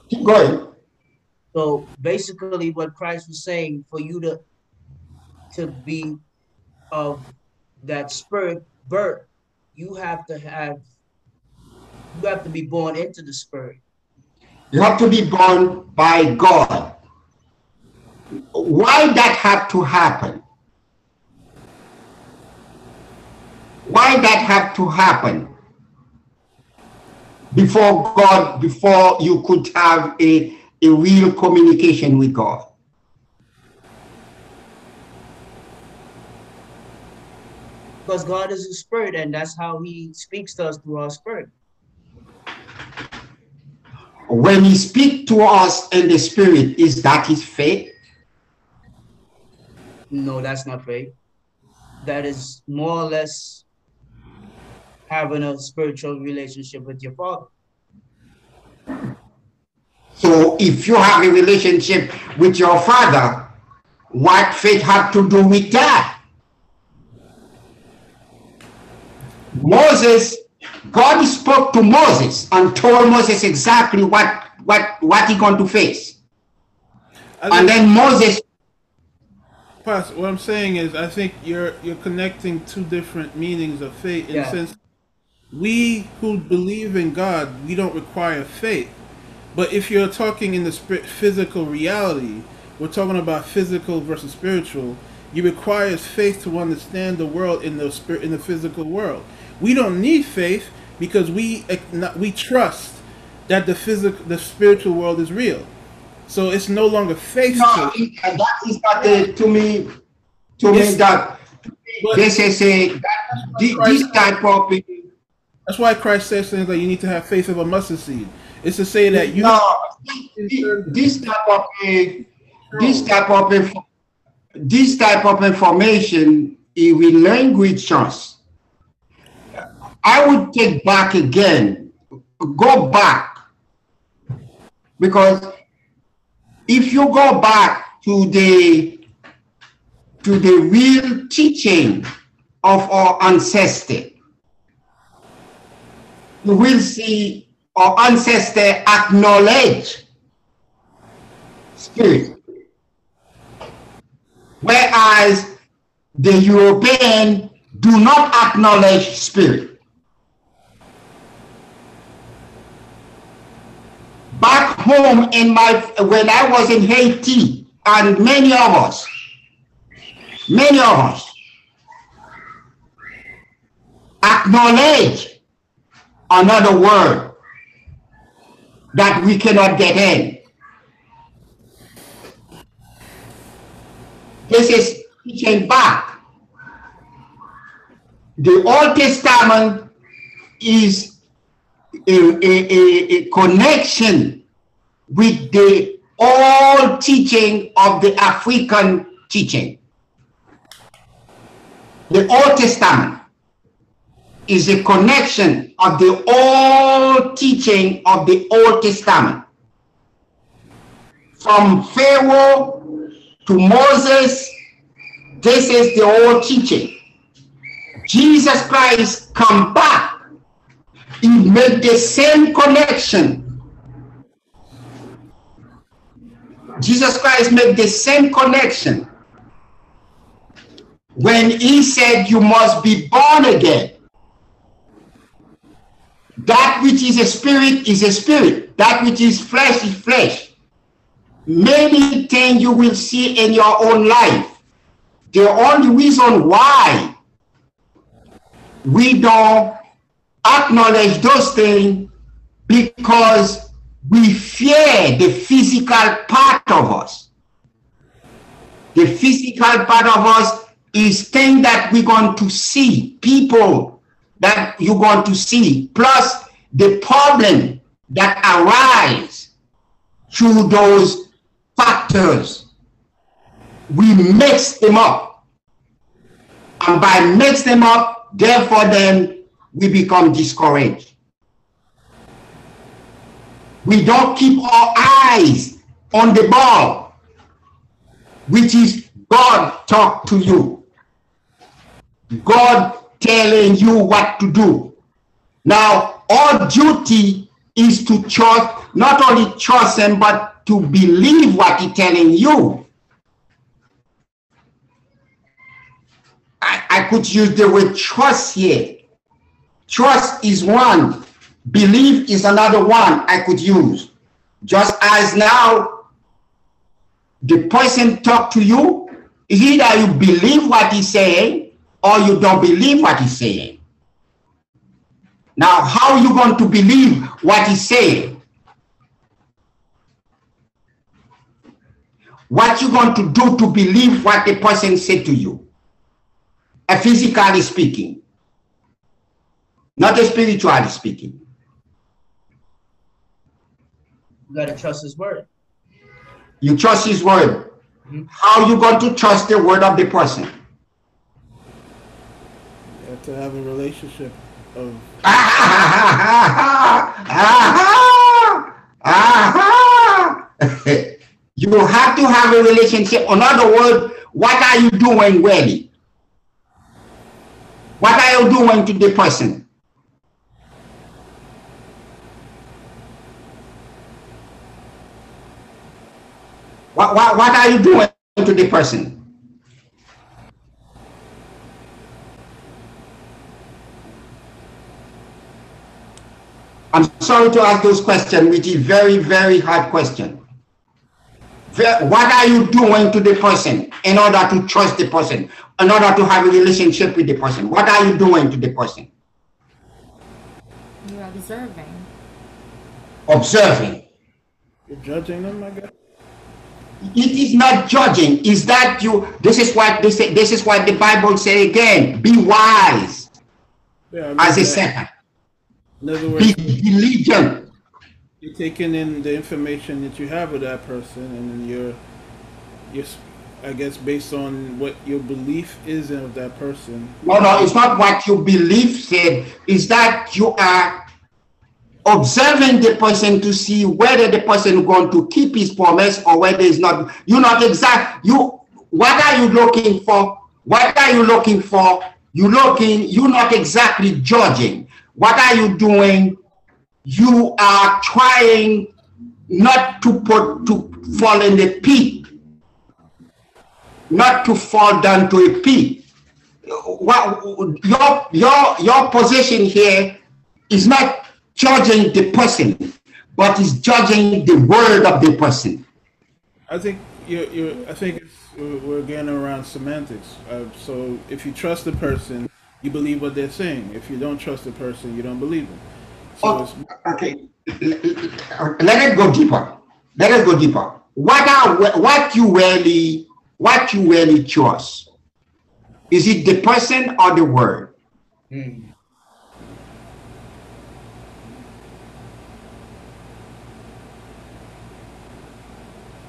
Speaker 4: keep going.
Speaker 2: So basically, what Christ was saying for you to to be of that spirit birth, you have to have you have to be born into the spirit.
Speaker 4: You have to be born by God. Why that had to happen? Why that had to happen? Before God, before you could have a, a real communication with God.
Speaker 2: because God is a spirit, and that's how He speaks to us through our spirit.
Speaker 4: when he speak to us in the spirit, is that his faith?
Speaker 2: No, that's not faith. That is more or less having a spiritual relationship with your father.
Speaker 4: So if you have a relationship with your father, what faith had to do with that? Moses, God spoke to Moses and told Moses exactly what what what he going to face. And then Moses
Speaker 3: Plus, what I'm saying is, I think you're you're connecting two different meanings of faith in yeah. sense we who believe in God, we don't require faith. But if you're talking in the spirit, physical reality, we're talking about physical versus spiritual. You requires faith to understand the world in the spirit in the physical world. We don't need faith because we eh, we trust that the physical the spiritual world is real. So it's no longer faith.
Speaker 4: No, that is not the, to me to yes. me that this is a that, this type of
Speaker 3: that's why Christ says things like you need to have faith of a mustard seed. It's to say that you
Speaker 4: no, this type of this type of this type of information is with language trust. I would take back again, go back, because if you go back to the to the real teaching of our ancestors, you will see our ancestor acknowledge spirit. Whereas the European do not acknowledge spirit. Back home in my when I was in Haiti, and many of us, many of us acknowledge another word that we cannot get in. This is teaching back. The Old Testament is a, a, a, connection with the old teaching of the African teaching. The Old Testament is a connection of the old teaching of the Old Testament. From Pharaoh to Moses, this is the old teaching. Jesus Christ come back. He made the same connection. Jesus Christ made the same connection when he said you must be born again. That which is a spirit is a spirit. That which is flesh is flesh. Many things you will see in your own life. The only reason why we don't acknowledge those things because we fear the physical part of us. The physical part of us is things that we're going to see people that you're going to see, plus the problem that arise through those factors. We mix them up. And by mix them up, therefore then we become discouraged. We don't keep our eyes on the ball, which is God talk to you. God telling you what to do. Now, our duty is to trust, not only trust him, but to believe what he's telling you. I, I could use the word trust here. Trust is one. Belief is another one I could use. Just as now, the person talk to you, is either you believe what he's saying or you don't believe what he's saying. Now, how are you going to believe what he's saying? What you going to do to believe what the person said to you? A physically speaking, not a spiritually speaking.
Speaker 2: You gotta trust his word.
Speaker 4: You trust his word. Mm-hmm. How are you going to trust the word of the person? You
Speaker 3: have to have a relationship of.
Speaker 4: you have to have a relationship. In other words, what are you doing really? What are you doing to the person? What, what, what are you doing to the person? I'm sorry to ask those questions, which is very, very hard question. What are you doing to the person in order to trust the person, in order to have a relationship with the person? What are you doing to the person?
Speaker 1: You're observing.
Speaker 4: Observing.
Speaker 3: You're judging them, I guess
Speaker 4: it is not judging. Is that you? This is what they say this is what the bible say again. Be wise. Yeah, as a other be diligent.
Speaker 3: you're taking in the information that you have of that person and you're you're i guess based on what your belief is of that person.
Speaker 4: No no it's not what you believe said. Is that you are observing the person to see whether the person is going to keep his promise or whether it's not. You're not exact. You what are you looking for? What are you looking for? You looking. You're not exactly judging. What are you doing? You are trying not to put to fall in the pit, not to fall down to a pit. What your your your position here is not judging the person, but is judging the word of the person.
Speaker 3: I think you you I think we're getting around semantics. Uh, so if you trust the person, you believe what they're saying. If you don't trust the person, you don't believe them. So
Speaker 4: oh, okay, let it go deeper. Let us go deeper. What are what you really what you really trust? Is it the person or the word? Hmm.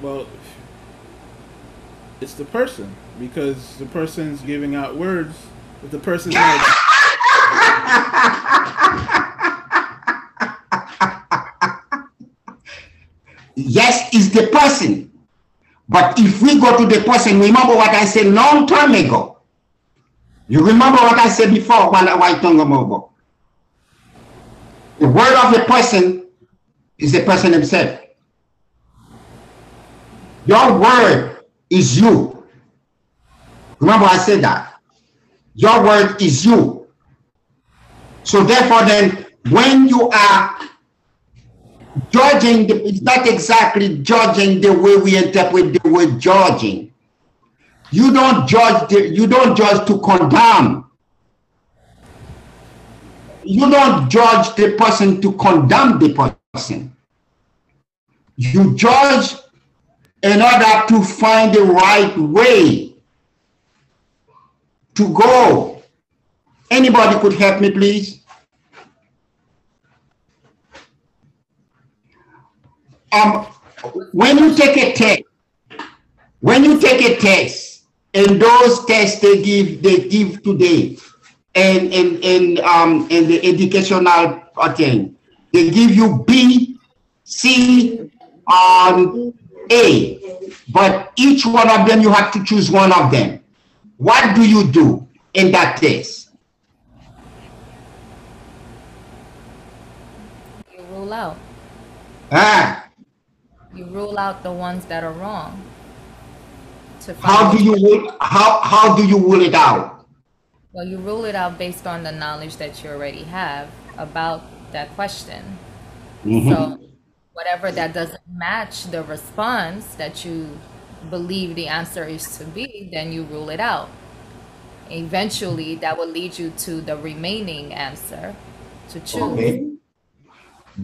Speaker 3: Well, it's the person because the person's giving out words. If the person's not.
Speaker 4: yes, it's the person. But if we go to the person, remember what I said long time ago. You remember what I said before while I was talking about The word of the person is the person himself. Your word is you. Remember, I said that. Your word is you. So therefore, then, when you are judging, it's not exactly judging the way we interpret the word judging. You don't judge. The, you don't judge to condemn. You don't judge the person to condemn the person. You judge in order to find the right way to go. Anybody could help me, please? Um, when you take a test, when you take a test, and those tests they give they give today, and and and um and the educational thing, they give you B, C, um, a, but each one of them, you have to choose one of them. What do you do in that case?
Speaker 1: You rule out.
Speaker 4: Ah.
Speaker 1: You rule out the ones that are wrong.
Speaker 4: how do you rule, how how do you rule it out?
Speaker 1: Well, you rule it out based on the knowledge that you already have about that question. Mm -hmm. So whatever that doesn't match the response that you believe the answer is to be, then you rule it out. Eventually, that will lead you to the remaining answer to choose. Okay.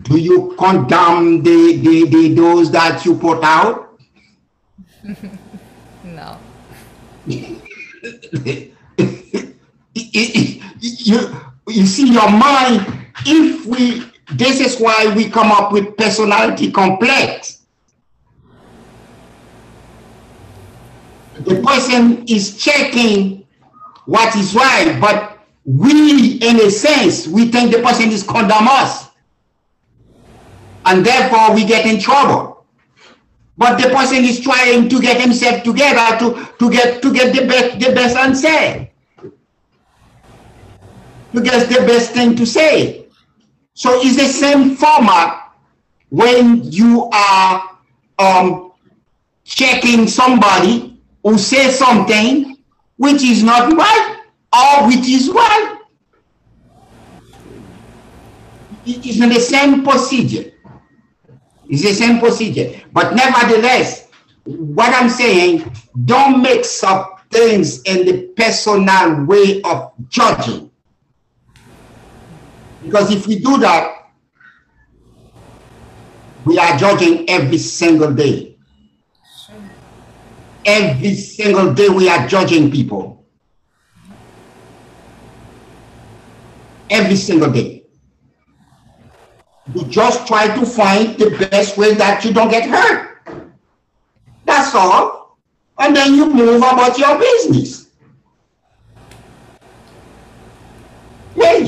Speaker 4: Do you condemn the, the, the those that you put out?
Speaker 1: no.
Speaker 4: you, you see, your mind, if we this is why we come up with personality complex. The person is checking what is right, but we, in a sense, we think the person is condemn us. And therefore we get in trouble. But the person is trying to get himself together to, to get to get the best the best answer. To get the best thing to say. So it's the same format when you are um, checking somebody who says something which is not right or which is right. It is the same procedure. It's the same procedure. But nevertheless, what I'm saying, don't mix up things in the personal way of judging. Because if we do that, we are judging every single day. Every single day we are judging people. Every single day. You just try to find the best way that you don't get hurt. That's all. And then you move about your business.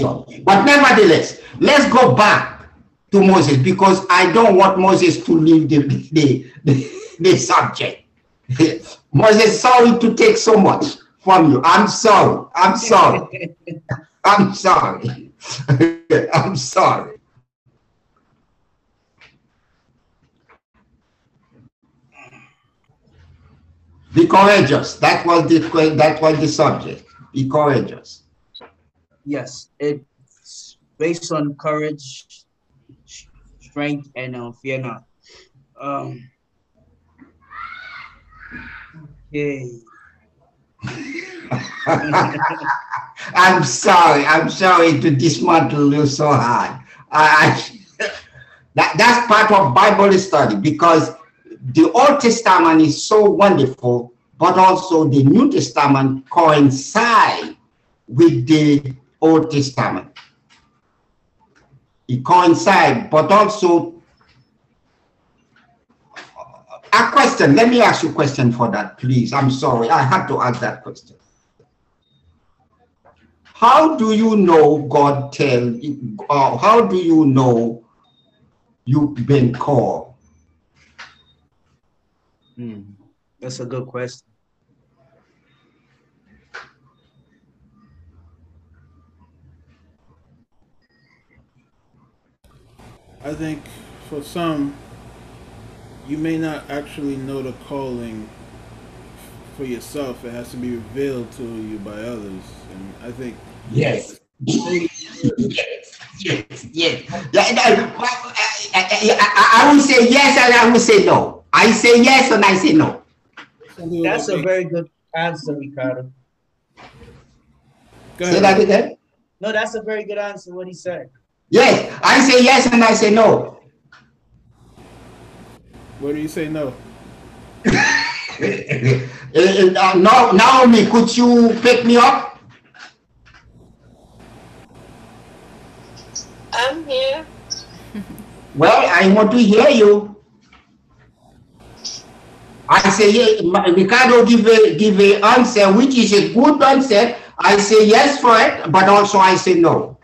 Speaker 4: But nevertheless, let's go back to Moses because I don't want Moses to leave the, the, the, the subject. Moses, sorry to take so much from you. I'm sorry. I'm sorry. I'm sorry. I'm sorry. Be courageous. That was the that was the subject. Be courageous
Speaker 2: yes, it's based on courage, strength, and uh, fear not. Um, okay.
Speaker 4: I'm sorry. I'm sorry to dismantle you so hard. I, I, that, that's part of Bible study because the Old Testament is so wonderful, but also the New Testament coincide with the Old Testament. It coincides, but also a question. Let me ask you a question for that, please. I'm sorry, I had to ask that question. How do you know God tell, uh, how do you know you've been called?
Speaker 2: Hmm. That's a good question.
Speaker 3: I think for some, you may not actually know the calling for yourself. It has to be revealed to you by others. And I think.
Speaker 4: Yes. yes. Yes. Yes. I, I will say yes and I will say no. I say yes and I say no.
Speaker 2: That's a very good answer, Ricardo.
Speaker 4: Say that again.
Speaker 2: No, that's a very good answer. What he said.
Speaker 4: Yes, I say yes and I say no.
Speaker 3: What do you say no?
Speaker 4: uh, now, Naomi, could you pick me up?
Speaker 5: I'm here.
Speaker 4: well, I want to hear you. I say, yeah, Ricardo give a, give a answer, which is a good answer. I say yes for it, but also I say no.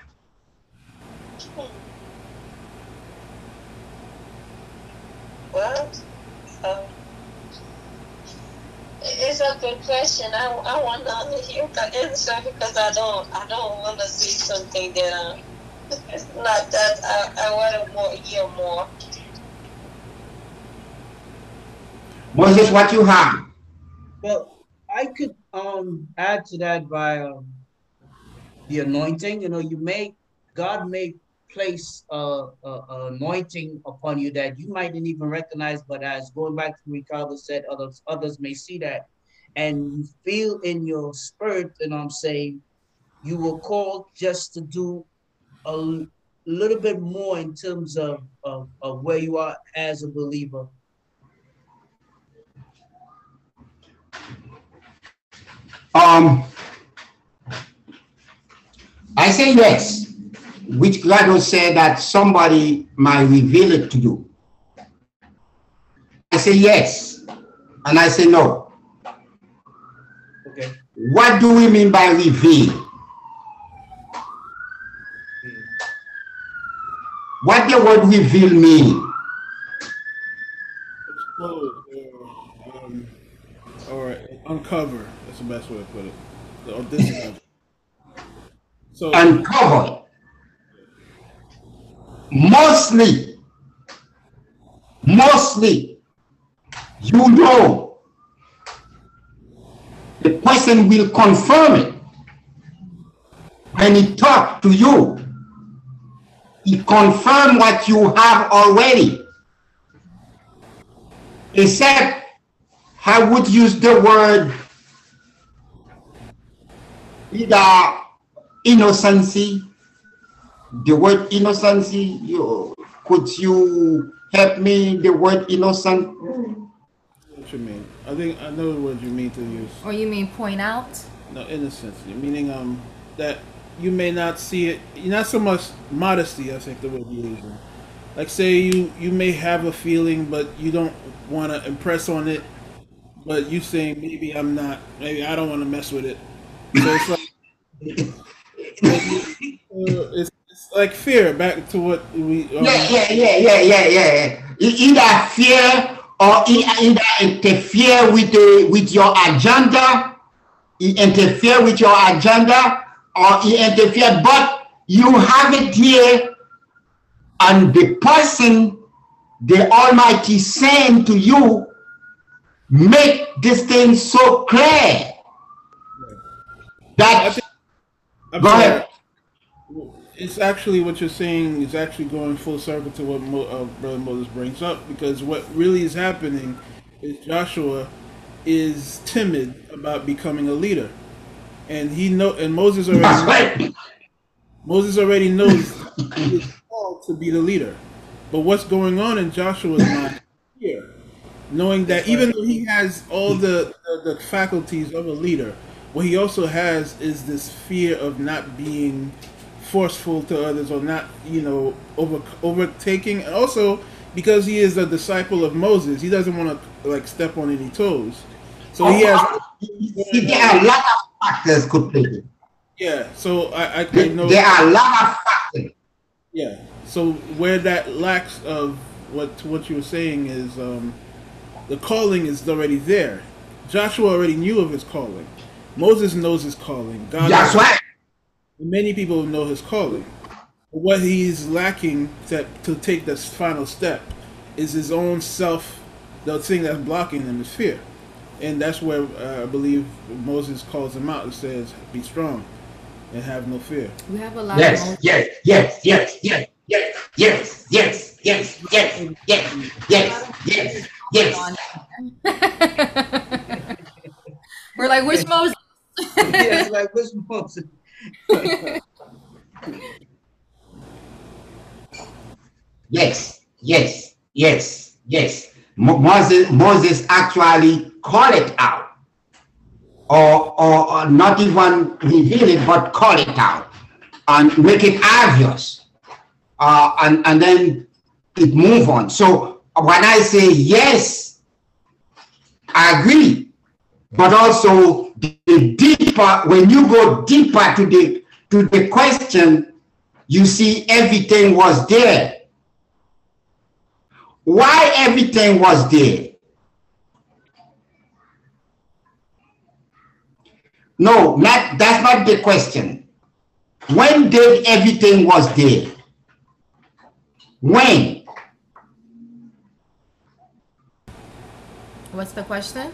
Speaker 5: it's a good question. I, I want to hear the answer because I don't I don't want to see something that uh, it's not that I, I want to more, hear more.
Speaker 4: Moses, what you have?
Speaker 2: Well, I could um add to that by um, the anointing. You know, you make God make place uh, uh, anointing upon you that you mightn't even recognize, but as going back to Ricardo said, others others may see that, and you feel in your spirit, and I'm saying, you were called just to do a little bit more in terms of, of, of where you are as a believer.
Speaker 4: Um, I say yes which God will say that somebody might reveal it to you. I say yes, and I say no. What do we mean by reveal? What the word reveal mean?
Speaker 3: Expose or, um, or uncover. That's the best way to put it. Or discover. So
Speaker 4: uncover. Mostly, mostly, you know, the person will confirm it when he talk to you. He confirm what you have already. Except I would use the word either innocency. The word innocency, you, could you help me the word innocent?
Speaker 3: what you mean? I think I know what you mean to use.
Speaker 1: Or you mean point out?
Speaker 3: No innocence. Meaning um that you may not see it. Not so much modesty. I think the word you're using. Like say you you may have a feeling, but you don't want to impress on it. But you saying maybe I'm not. Maybe I don't want to mess with it. So it's like. Uh, it's, it's like fear. Back to what we. Um,
Speaker 4: Yeah, yeah, yeah, yeah, yeah, yeah. Either fear or either interfere with the with your agenda, e- interfere with your agenda, or e- interfere. But you have it here, and the person, the Almighty, saying to you, make this thing so clear that.
Speaker 3: I'm
Speaker 4: Go
Speaker 3: sorry.
Speaker 4: ahead.
Speaker 3: It's actually what you're saying is actually going full circle to what Mo, uh, Brother Moses brings up because what really is happening is Joshua is timid about becoming a leader, and he know and Moses already
Speaker 4: That's.
Speaker 3: Moses already knows he is called to be the leader. But what's going on in Joshua's mind here, knowing that even though he has all the, the, the faculties of a leader, what he also has is this fear of not being forceful to others or not, you know, over overtaking. And also because he is a disciple of Moses, he doesn't want to like step on any toes. So he has
Speaker 4: there are a lot of factors could play.
Speaker 3: yeah. So I I, I know
Speaker 4: there are a lot of factors.
Speaker 3: Yeah. So where that lacks of what what you were saying is um, the calling is already there. Joshua already knew of his calling. Moses knows his calling. God
Speaker 4: That's right.
Speaker 3: Many people know his calling. But what he's lacking to, to take this final step is his own self. The thing that's blocking him is fear, and that's where uh, I believe Moses calls him out and says, "Be strong and have no fear."
Speaker 1: We have a lot
Speaker 4: Yes,
Speaker 1: of
Speaker 4: yes, yes, yes, yes, yes, yes, yes, yes, yes, yes, yes, yes, yes.
Speaker 1: We're like, which Moses?
Speaker 2: Yes, like which Moses?
Speaker 4: Yes, yes, yes, yes. Mo- Moses, Moses actually call it out, or, or, or not even reveal it, but call it out and make it obvious, uh, and and then it move on. So when I say yes, I agree, but also the deeper when you go deeper to the to the question, you see everything was there. Why everything was there? No, not that's not the question. When did everything was there? When?
Speaker 1: What's the question?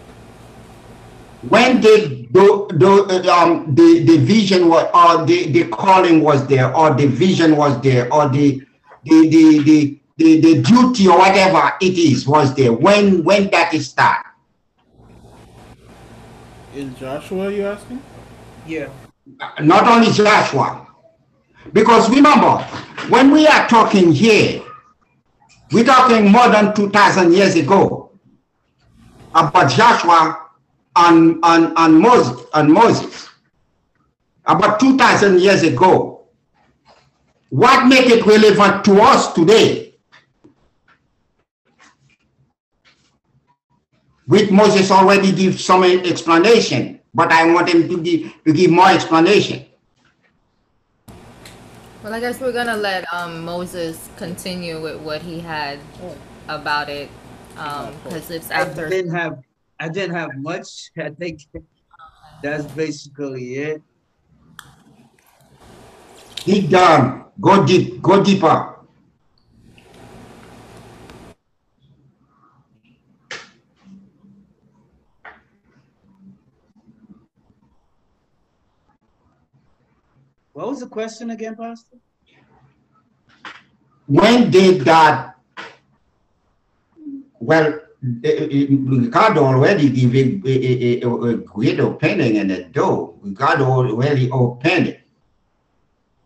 Speaker 4: When did the the um the, the vision was or the, the calling was there or the vision was there or the the the the the, the duty or whatever it is was there when when that is start
Speaker 3: In Joshua, you asking?
Speaker 2: Yeah.
Speaker 4: not only Joshua. Because remember, when we are talking here, we're talking more than 2,000 years ago about Joshua and, and, and, Moses, and Moses. About 2,000 years ago. what make it relevant to us today? With Moses already give some explanation, but I want him to give to give more explanation.
Speaker 1: Well, I guess we're gonna let um, Moses continue with what he had about it, because um, it's after.
Speaker 2: I didn't have, I didn't have much. I think that's basically it.
Speaker 4: Dig down. Go deep. Go deeper.
Speaker 2: What was the question again, Pastor?
Speaker 4: When did that, well, Ricardo already gave a, a, a, a great opening in the door. Ricardo already opened it.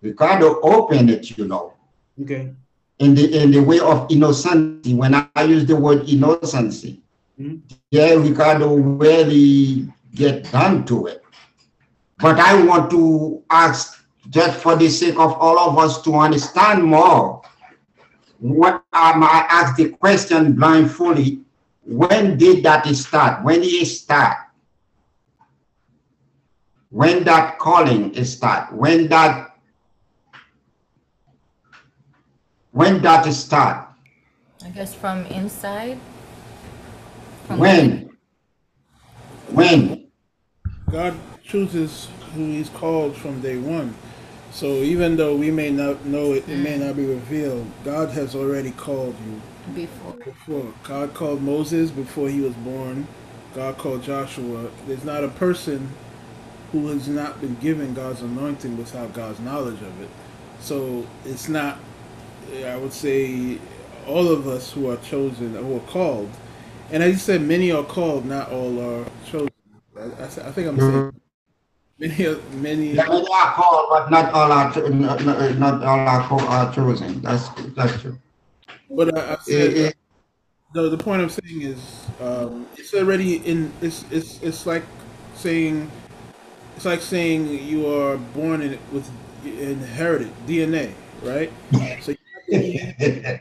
Speaker 4: Ricardo opened it, you know.
Speaker 2: Okay.
Speaker 4: In the in the way of innocency. When I use the word innocency, mm-hmm. yeah, Ricardo really get down to it. But I want to ask, just for the sake of all of us to understand more, what um, I ask the question blindfoldly, when did that start? When did it start? When that calling start? When that When that start?
Speaker 1: I guess from inside.
Speaker 4: From when? When?
Speaker 3: God chooses who He's called from day one. So even though we may not know it, it may mm. not be revealed. God has already called you.
Speaker 1: Before.
Speaker 3: Before. God called Moses before he was born. God called Joshua. There's not a person who has not been given God's anointing without God's knowledge of it. So it's not I would say all of us who are chosen, who are called, and as you said, many are called, not all are chosen. I, I, I think I'm saying many, many.
Speaker 4: Yeah, many are called, but not all are not, not all are, called, are chosen. That's that's true.
Speaker 3: But I, I said, it, the the point I'm saying is, um, it's already in. It's it's it's like saying, it's like saying you are born in with inherited DNA, right? So
Speaker 4: uh,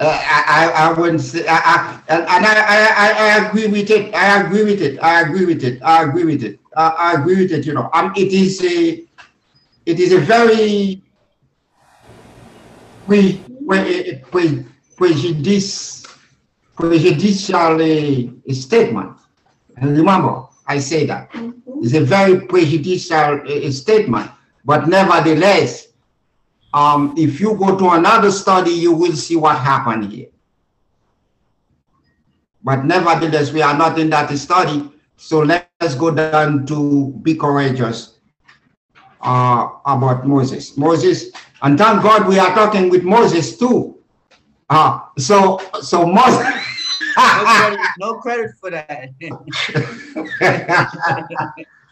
Speaker 4: I, I wouldn't say, I, I, and I, I, I agree with it. I agree with it. I agree with it. I agree with it. I, I agree with it. You know, um, it is a, it is a very pre, pre, pre, prejudice, prejudicial uh, statement. And remember, I say that it's a very prejudicial uh, statement. But nevertheless, um, if you go to another study, you will see what happened here. But nevertheless, we are not in that study. So let's go down to be courageous uh, about Moses. Moses, and thank God we are talking with Moses too. Uh, so, so Moses.
Speaker 2: no, credit, no credit for that.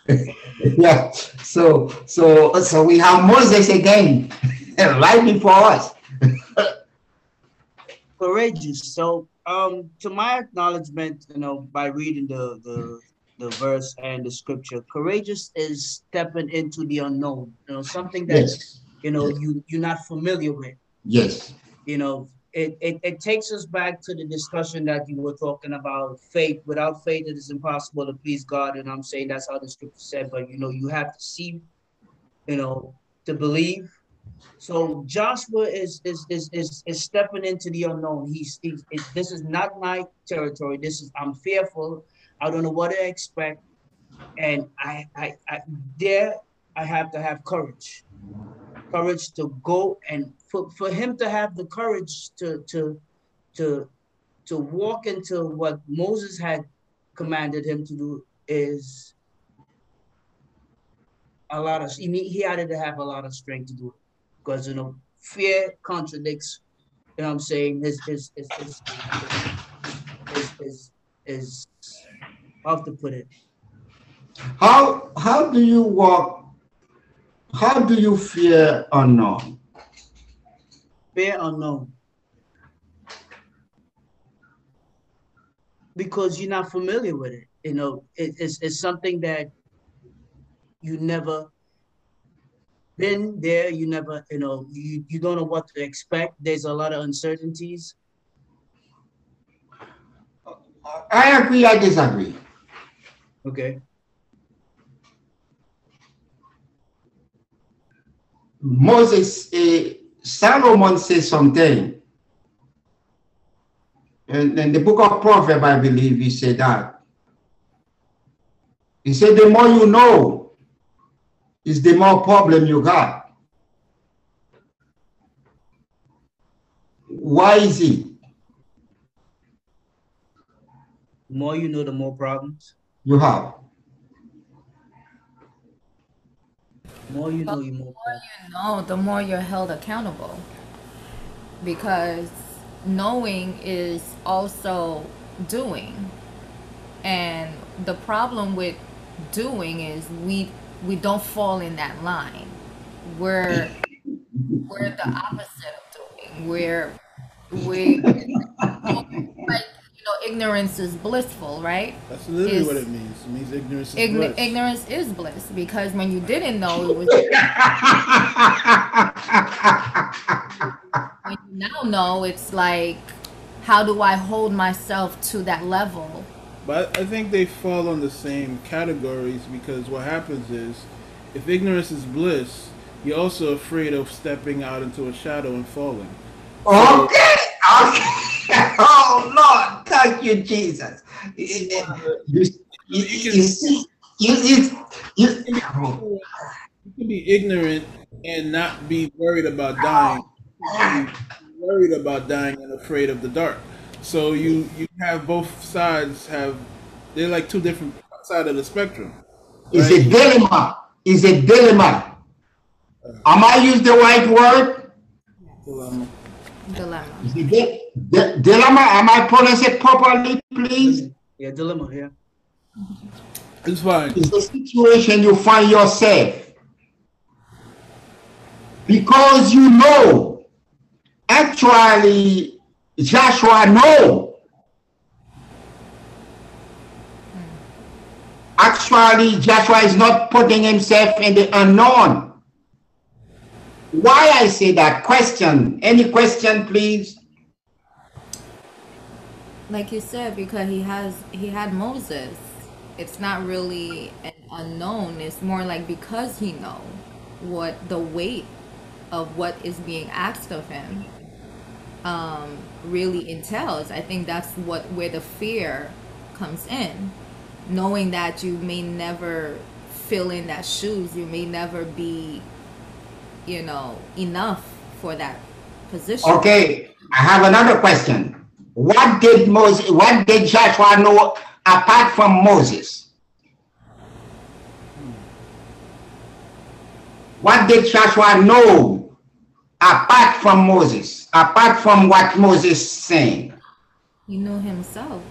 Speaker 4: yeah. So, so, so we have Moses again. right before us.
Speaker 2: Courageous. So, um, to my acknowledgement, you know, by reading the the the verse and the scripture, courageous is stepping into the unknown. You know, something that yes. you know you you're not familiar with.
Speaker 4: Yes.
Speaker 2: You know, it, it, it takes us back to the discussion that you were talking about faith. Without faith, it is impossible to please God. And I'm saying that's how the scripture said, but you know, you have to see, you know, to believe so Joshua is is is is, is stepping into the unknown. He's, he's this is not my territory. This is I'm fearful. I don't know what to expect, and I I, I there I have to have courage, courage to go and for, for him to have the courage to to to to walk into what Moses had commanded him to do is a lot of he, he had to have a lot of strength to do it. Because you know fear contradicts you know what i'm saying is is is is is, is, is how to put it.
Speaker 4: How how do you walk how do you fear unknown
Speaker 2: fear unknown because you're not familiar with it you know it, it's, it's something that you never been there, you never, you know, you, you don't know what to expect. There's a lot of uncertainties.
Speaker 4: I agree, I disagree.
Speaker 2: Okay.
Speaker 4: Moses, uh, Solomon says something. And in the book of Proverbs, I believe he said that. He said, the more you know, is the more problem you got. Why is it?
Speaker 2: The more you know, the more problems.
Speaker 4: You have.
Speaker 2: More you know,
Speaker 1: you
Speaker 2: more
Speaker 1: problems. you know, the more you're held accountable. Because knowing is also doing. And the problem with doing is we we don't fall in that line. We're we're the opposite of doing. We're we like you know ignorance is blissful, right?
Speaker 3: That's literally it's, what it means. It means ignorance is ign- bliss.
Speaker 1: Ignorance is bliss because when you didn't know it was. when you now know, it's like, how do I hold myself to that level?
Speaker 3: But I think they fall on the same categories because what happens is, if ignorance is bliss, you're also afraid of stepping out into a shadow and falling.
Speaker 4: Okay, okay. Oh Lord, thank you, Jesus. You, you, you, you see, you, you, you,
Speaker 3: you can be ignorant and not be worried about dying. worried about dying and afraid of the dark. So you you have both sides have they're like two different sides of the spectrum.
Speaker 4: Right? It's a dilemma. It's a dilemma. Uh, Am I use the right word?
Speaker 1: Dilemma. Dilemma.
Speaker 4: Di dilemma. Am I pronounce it properly, please?
Speaker 2: Yeah, dilemma. Yeah.
Speaker 3: It's fine.
Speaker 4: It's the situation you find yourself because you know actually Joshua know. Actually, Joshua is not putting himself in the unknown. Why I say that? Question. Any question, please?
Speaker 1: Like you said, because he has he had Moses. It's not really an unknown. It's more like because he know what the weight of what is being asked of him um, really entails. I think that's what where the fear comes in, knowing that you may never fill in that shoes, you may never be, you know, enough for that position.
Speaker 4: Okay, I have another question. What did Moses? What did Joshua know apart from Moses? What did Joshua know apart from Moses? apart from what Moses saying.
Speaker 1: You know himself.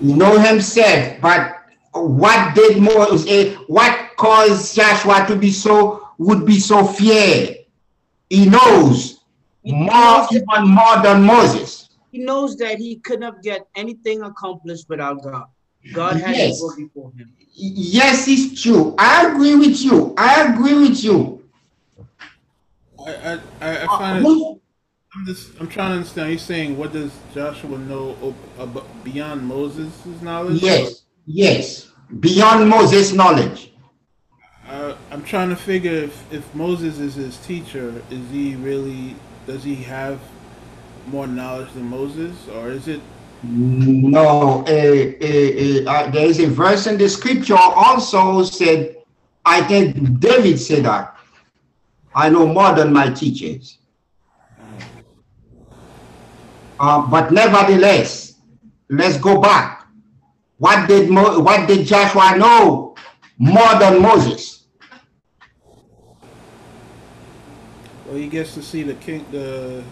Speaker 4: You know himself, but what did Moses, what caused Joshua to be so, would be so fear? He knows he more, knows even more than Moses.
Speaker 2: He knows that he could not get anything accomplished without God. God had yes. to go before him.
Speaker 4: Yes, it's true. I agree with you. I agree with you.
Speaker 3: I I, I find uh, it I'm just I'm trying to understand. You're saying what does Joshua know beyond Moses' knowledge?
Speaker 4: Yes, yes, beyond Moses' knowledge.
Speaker 3: Uh, I'm trying to figure if, if Moses is his teacher, is he really does he have more knowledge than Moses, or is it?
Speaker 4: No, uh, uh, uh, there is a verse in the scripture also said, I think David said that. I know more than my teachers. Uh, but nevertheless, let's go back. What did Mo what did Joshua know more than Moses?
Speaker 3: Well, he gets to see the king, the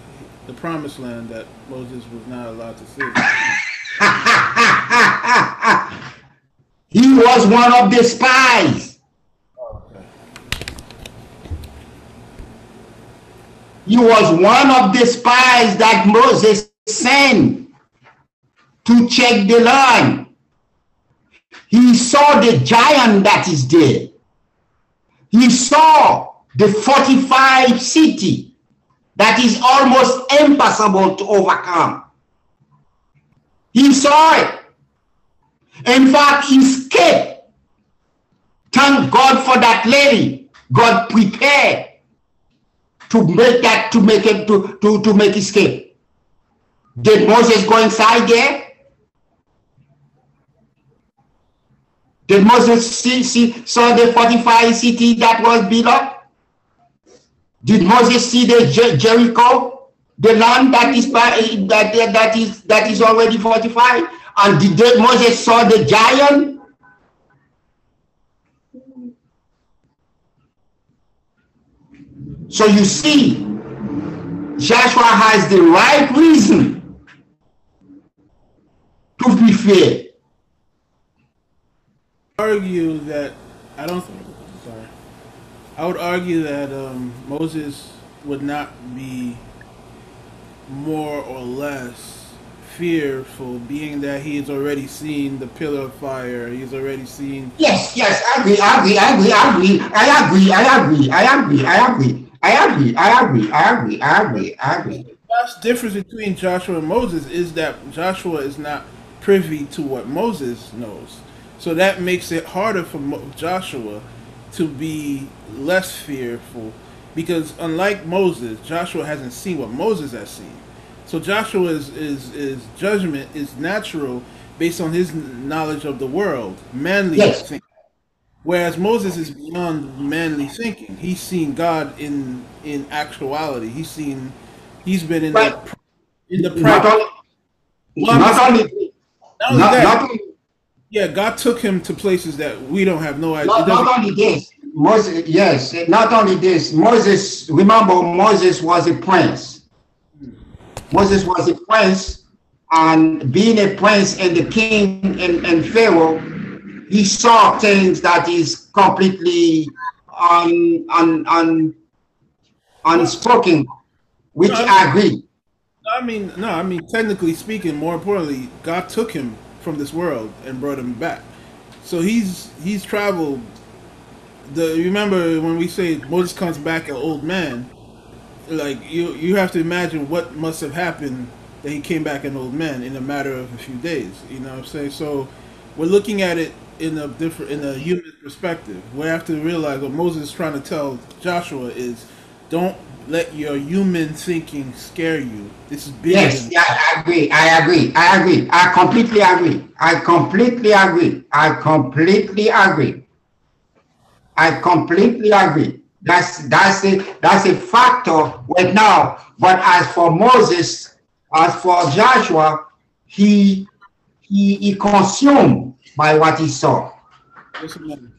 Speaker 3: the promised land that Moses was not allowed to see.
Speaker 4: he was one of the spies. He was one of the spies that Moses sent to check the land. He saw the giant that is there. He saw the fortified city that is almost impossible to overcome. He saw it. In fact, he escaped. Thank God for that lady. God prepared to make that to make it to, to, to make escape. Did Moses go inside there? Did Moses see, see saw the fortified city that was built up? Did Moses see the Jer Jericho, the land that is that that is that is already fortified? And did Moses saw the giant? So you see, Joshua has the right reason to be feared
Speaker 3: argue that I don't. I would argue that um, Moses would not be more or less fearful, being that he has already seen the pillar of fire. He's already seen.
Speaker 4: Yes, yes, I agree, I agree, I agree, I agree, I agree, I agree, I agree, I agree, I agree, I agree, I agree, I agree, I agree.
Speaker 3: The difference between Joshua and Moses is that Joshua is not privy to what Moses knows. So that makes it harder for Joshua to be less fearful because unlike Moses, Joshua hasn't seen what Moses has seen. So Joshua's is, is judgment is natural based on his knowledge of the world, manly yes. thinking. Whereas Moses is beyond manly thinking. He's seen God in in actuality. He's seen he's been in but the in the
Speaker 4: not only, not only, not only that, not only
Speaker 3: yeah, God took him to places that we don't have no idea.
Speaker 4: Not, not only this, Moses, yes, not only this, Moses, remember, Moses was a prince. Moses was a prince, and being a prince and the king and, and Pharaoh, he saw things that is completely un, un, un, unspoken, which no, I, mean, I agree.
Speaker 3: I mean, no, I mean, technically speaking, more importantly, God took him from this world and brought him back. So he's he's traveled. The remember when we say Moses comes back an old man, like you you have to imagine what must have happened that he came back an old man in a matter of a few days. You know what I'm saying? So we're looking at it in a different in a human perspective. We have to realize what Moses is trying to tell Joshua is don't let your human thinking scare you. This is big.
Speaker 4: Yes, yeah, I agree. I agree. I agree. I completely agree. I completely agree. I completely agree. I completely agree. That's that's a that's a factor right now. But as for Moses, as for Joshua, he he he consumed by what he saw.
Speaker 3: Just a man.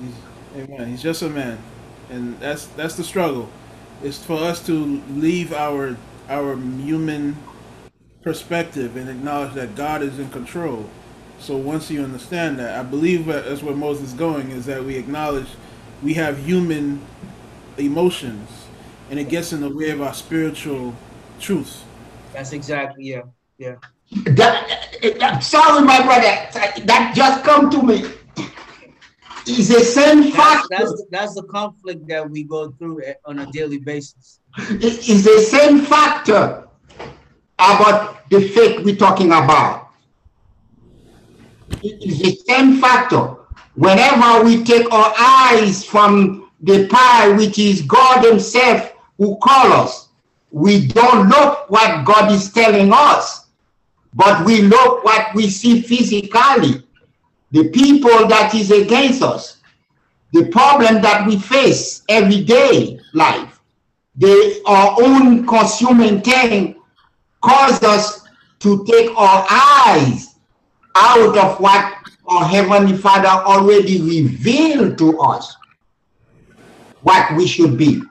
Speaker 3: He's, amen. He's just a man and that's that's the struggle. It's for us to leave our our human perspective and acknowledge that God is in control. So once you understand that, I believe that's where Moses is going is that we acknowledge we have human emotions, and it gets in the way of our spiritual truth.
Speaker 2: That's exactly yeah, yeah.
Speaker 4: That, that, sorry, my brother, that just come to me. It's the same
Speaker 2: factor. That's, that's, that's, the conflict that we go through on a daily basis.
Speaker 4: It's the same factor about the faith we're talking about. It's the same factor. Whenever we take our eyes from the pie, which is God Himself who call us, we don't look what God is telling us, but we look what we see physically the people that is against us, the problem that we face every day life, the our own consuming thing cause us to take our eyes out of what our Heavenly Father already revealed to us, what we should be.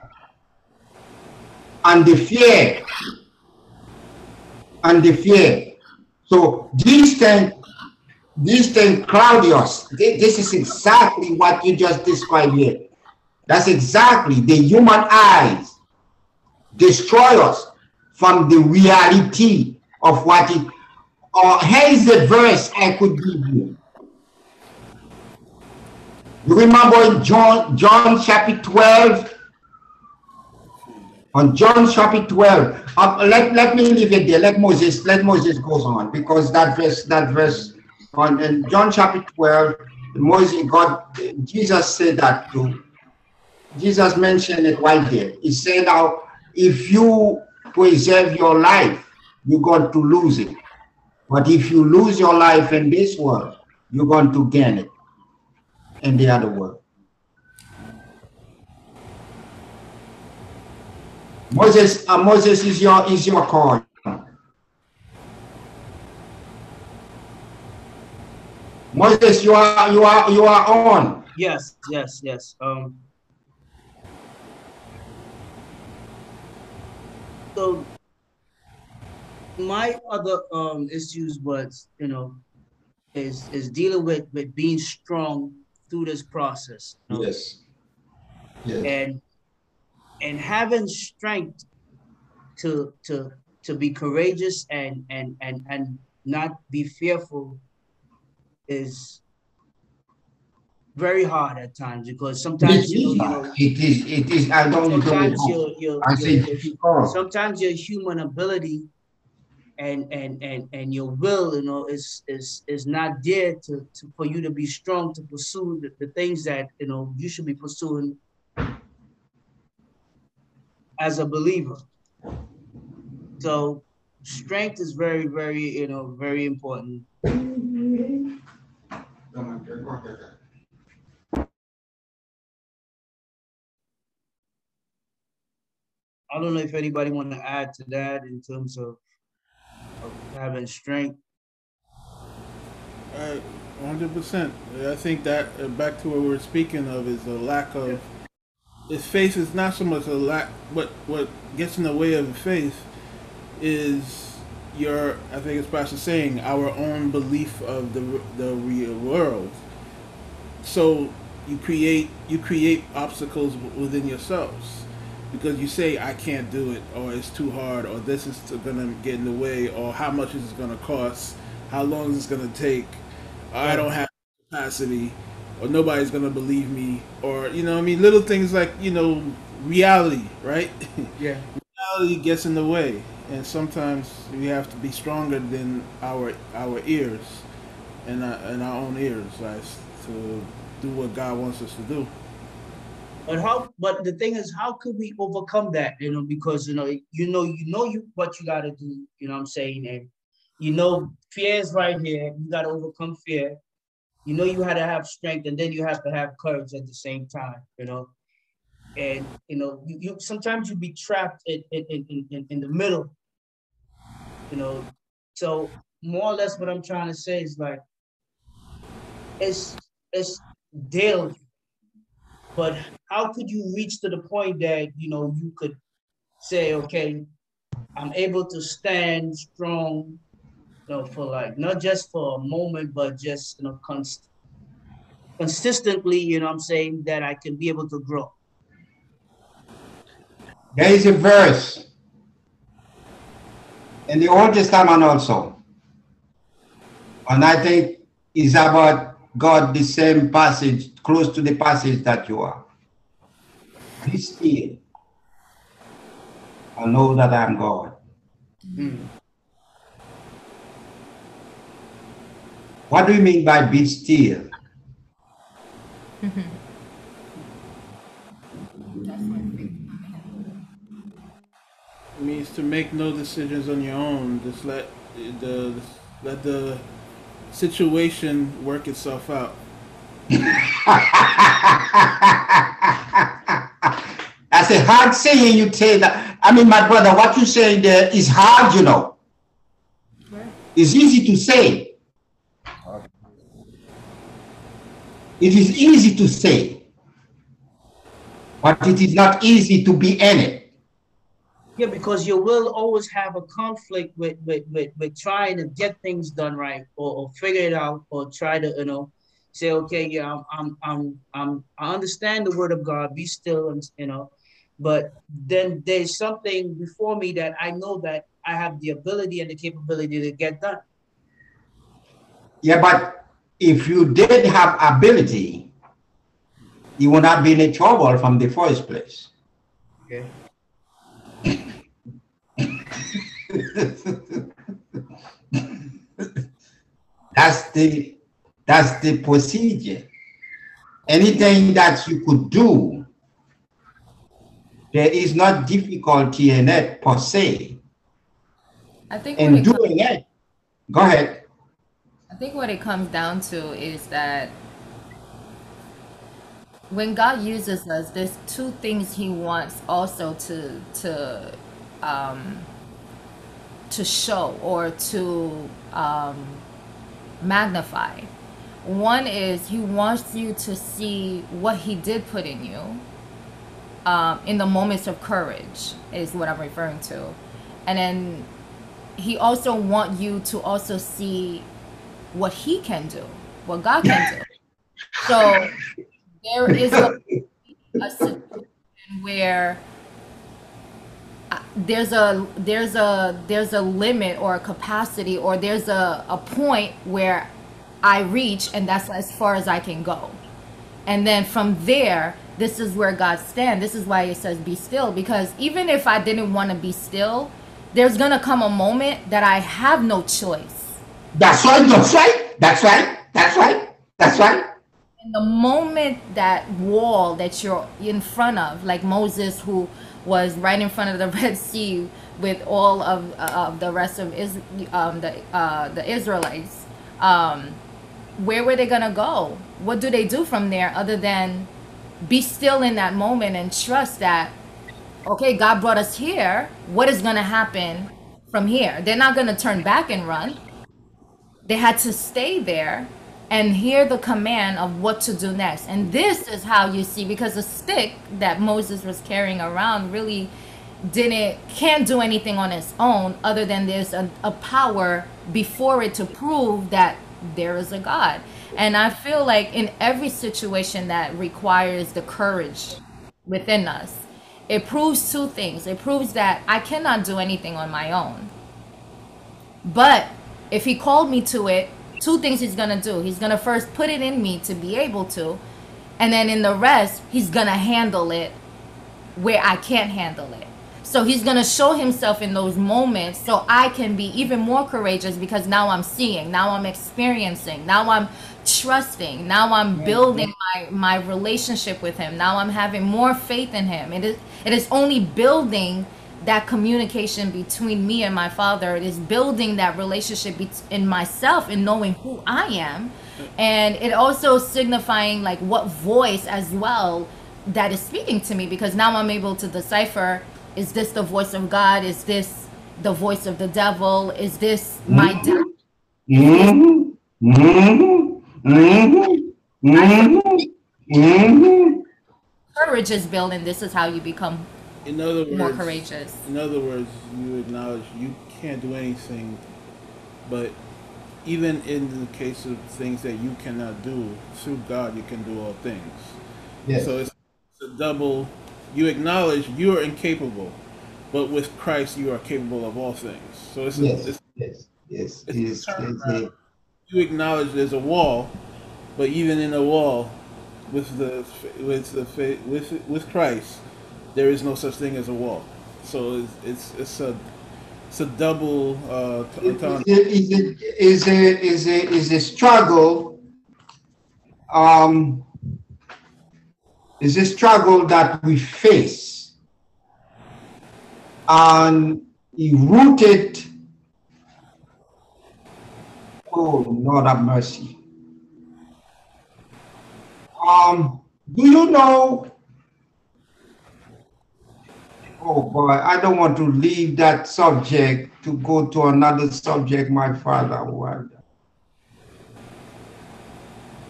Speaker 4: And the fear, and the fear. So these things this thing, Claudius, this is exactly what you just described here. That's exactly the human eyes destroy us from the reality of what it. Or uh, here is the verse I could give you. You remember in John, John chapter 12? On John chapter 12. Um, let, let me leave it there. Let Moses, let Moses goes on because that verse, that verse on in John chapter 12, Moses, God, Jesus said that too. Jesus mentioned it right there. He said now, if you preserve your life, you're going to lose it. But if you lose your life in this world, you're going to gain it in the other world. Moses, uh, Moses is your is your call. Moses, you are you are you are on.
Speaker 2: Yes, yes, yes. Um. So my other um issues was you know is is dealing with with being strong through this process.
Speaker 4: You know? Yes.
Speaker 2: Yes. And and having strength to to to be courageous and and and and not be fearful is very hard at times because sometimes you know, you know,
Speaker 4: it is it is I don't
Speaker 2: sometimes your, your, I your, sometimes your human ability and and and and your will you know is is is not there to, to for you to be strong to pursue the, the things that you know you should be pursuing as a believer. So strength is very very you know very important I don't know if anybody want to add to that in terms of, of having strength.
Speaker 3: Uh, 100%. I think that uh, back to what we are speaking of is a lack of. Yeah. faith is not so much a lack. What what gets in the way of faith is your I think it's Pastor saying our own belief of the the real world. So you create you create obstacles within yourselves. Because you say I can't do it or it's too hard or this is gonna get in the way or how much is it gonna cost, how long is it gonna take, I don't have capacity or nobody's gonna believe me or you know I mean? Little things like you know reality right?
Speaker 2: Yeah.
Speaker 3: Reality gets in the way and sometimes we have to be stronger than our our ears and our, and our own ears to do what God wants us to do.
Speaker 2: But how? But the thing is, how could we overcome that? You know, because you know, you know, you know, you what you got to do. You know, what I'm saying, and you know, fear is right here. You got to overcome fear. You know, you had to have strength, and then you have to have courage at the same time. You know, and you know you, you sometimes you be trapped in, in, in, in, the middle you know. So more or less what i'm trying to say is like it's it's daily. But how could you reach to the point that you know you could say okay i'm able to stand strong you know for like not just for a moment but just you know const- consistently you know i'm saying that i can be able to grow
Speaker 4: there is a verse in the Old Testament also. And I think it's about God, the same passage, close to the passage that you are. Be still. I know that I'm God. Mm. What do you mean by be still?
Speaker 3: Means to make no decisions on your own. Just let the let the situation work itself out.
Speaker 4: That's a hard saying you say that. I mean, my brother, what you say there is hard, you know. It's easy to say. It is easy to say, but it is not easy to be in it.
Speaker 2: Yeah, because you will always have a conflict with with with, with trying to get things done right or, or figure it out or try to you know say okay yeah I'm, I'm I'm I'm I understand the word of God be still and you know but then there's something before me that I know that I have the ability and the capability to get done.
Speaker 4: Yeah, but if you did have ability, he would not be in trouble from the first place.
Speaker 2: Okay.
Speaker 4: That's the that's the procedure. Anything that you could do, there is not difficulty in it per se.
Speaker 1: I think
Speaker 4: in doing it. Go ahead.
Speaker 1: I think what it comes down to is that when God uses us, there's two things He wants also to to um, to show or to um, magnify. One is He wants you to see what He did put in you um, in the moments of courage, is what I'm referring to, and then He also want you to also see what He can do, what God can do. So there is a, a situation where there's a there's a there's a limit or a capacity or there's a, a point where I reach and that's as far as I can go. And then from there, this is where God stands. This is why it says be still. Because even if I didn't want to be still, there's gonna come a moment that I have no choice.
Speaker 4: That's right, that's right, that's right, that's right, that's right
Speaker 1: the moment that wall that you're in front of, like Moses, who was right in front of the Red Sea with all of, of the rest of is um, the uh, the Israelites, um, where were they gonna go? What do they do from there other than be still in that moment and trust that okay, God brought us here. What is gonna happen from here? They're not gonna turn back and run. They had to stay there and hear the command of what to do next. And this is how you see because the stick that Moses was carrying around really didn't can't do anything on its own other than there's a, a power before it to prove that there is a God. And I feel like in every situation that requires the courage within us, it proves two things. It proves that I cannot do anything on my own. But if he called me to it, two things he's gonna do. He's gonna first put it in me to be able to, and then in the rest, he's gonna handle it where I can't handle it. So he's to show himself in those moments so I can be even more courageous because now I'm seeing, now I'm experiencing, now I'm trusting, now I'm building my my relationship with him. Now I'm having more faith in him. It is it is only building that communication between me and my father. is building that relationship in myself and knowing who I am. And it also signifying like what voice as well that is speaking to me because now I'm able to decipher is this the voice of God? Is this the voice of the devil? Is this my mm-hmm. devil? Mm-hmm. Mm-hmm. mm-hmm. mm-hmm. Courage is building. This is how you become
Speaker 3: in other words,
Speaker 1: more courageous.
Speaker 3: In other words, you acknowledge you can't do anything, but even in the case of things that you cannot do, through God you can do all things. Yes. So it's, it's a double. You acknowledge you are incapable, but with Christ you are capable of all things. So it's
Speaker 4: yes, a, it's, yes, yes, it's,
Speaker 3: it's, you acknowledge there's a wall, but even in a wall, with the with the with with Christ, there is no such thing as a wall. So it's it's, it's a it's a double uh,
Speaker 4: is, it, is it is a is a struggle um is a struggle that we face and he rooted oh lord have mercy um do you know Oh boy, I don't want to leave that subject to go to another subject, my father.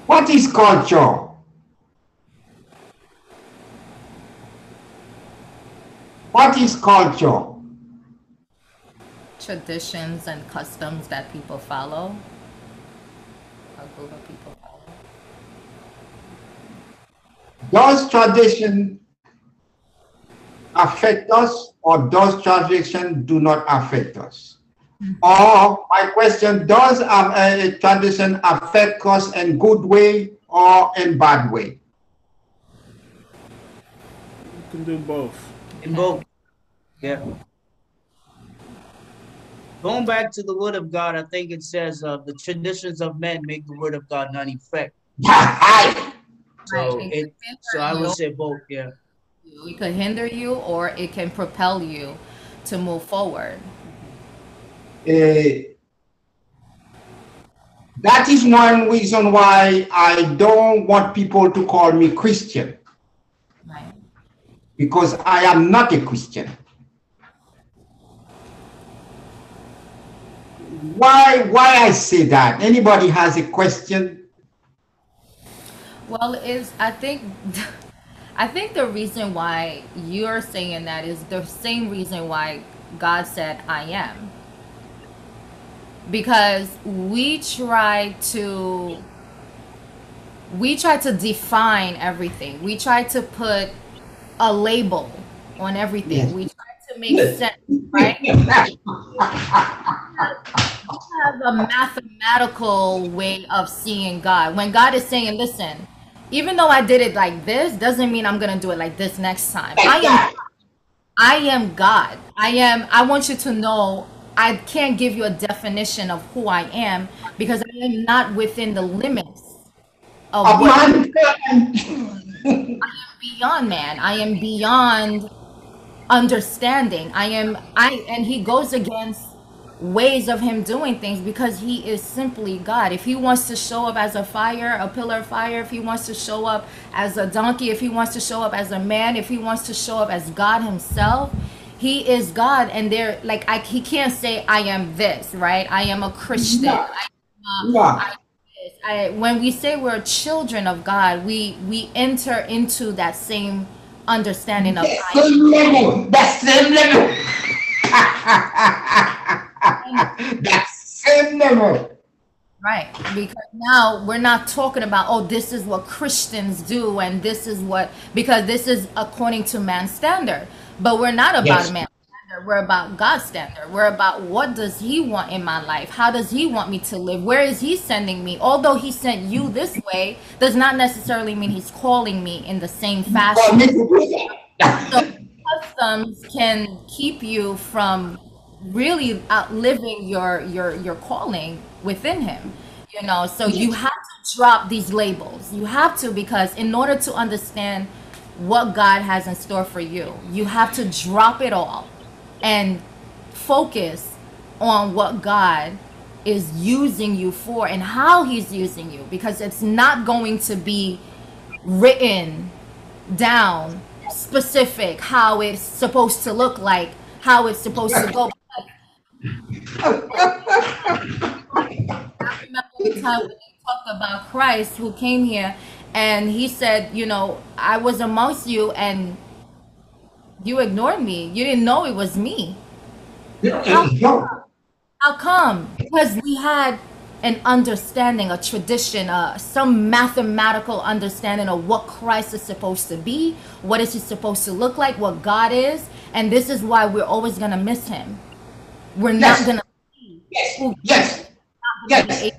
Speaker 4: What is culture? What is culture?
Speaker 1: Traditions and customs that people follow. A group of people follow.
Speaker 4: Does tradition affect us or does tradition do not affect us? Or my question, does um, a tradition affect us in good way or in bad way?
Speaker 3: You can do both.
Speaker 2: In both. Yeah. Going back to the word of God, I think it says uh, the traditions of men make the word of God not effect. so, it, so I would say both, yeah.
Speaker 1: It could hinder you or it can propel you to move forward.
Speaker 4: Uh, that is one reason why I don't want people to call me Christian. Right. Because I am not a Christian. Why why I say that? Anybody has a question?
Speaker 1: Well, is I think I think the reason why you're saying that is the same reason why God said I am because we try to we try to define everything. We try to put a label on everything. Yes. We try to make sense, right? we have a mathematical way of seeing God. When God is saying, listen, even though I did it like this, doesn't mean I'm gonna do it like this next time. I am I am God. I am I want you to know I can't give you a definition of who I am because I am not within the limits of, what I am beyond man. I am beyond understanding. I am I and he goes against ways of him doing things because he is simply God. If he wants to show up as a fire, a pillar of fire, if he wants to show up as a donkey, if he wants to show up as a man, if he wants to show up as God himself, he is God, and they're like I, he can't say I am this, right? I am a Christian. Yeah. I, uh, yeah. I, I, when we say we're children of God, we we enter into that same understanding of
Speaker 4: that same level. That same level. that same.
Speaker 1: Right. Because now we're not talking about, oh, this is what Christians do and this is what, because this is according to man's standard. But we're not about yes. man standard. We're about God's standard. We're about what does He want in my life? How does He want me to live? Where is He sending me? Although He sent you this way, does not necessarily mean He's calling me in the same fashion. so customs can keep you from really outliving your your your calling within Him. You know, so you have to drop these labels. You have to because in order to understand what God has in store for you. You have to drop it all and focus on what God is using you for and how he's using you because it's not going to be written down specific how it's supposed to look like how it's supposed to go I remember the time when they talked about Christ who came here and he said, you know, I was amongst you and you ignored me. You didn't know it was me. How come? How come? Because we had an understanding, a tradition, uh, some mathematical understanding of what Christ is supposed to be, what is he supposed to look like, what God is, and this is why we're always gonna miss him. We're yes. not gonna
Speaker 4: yes. yes. yes.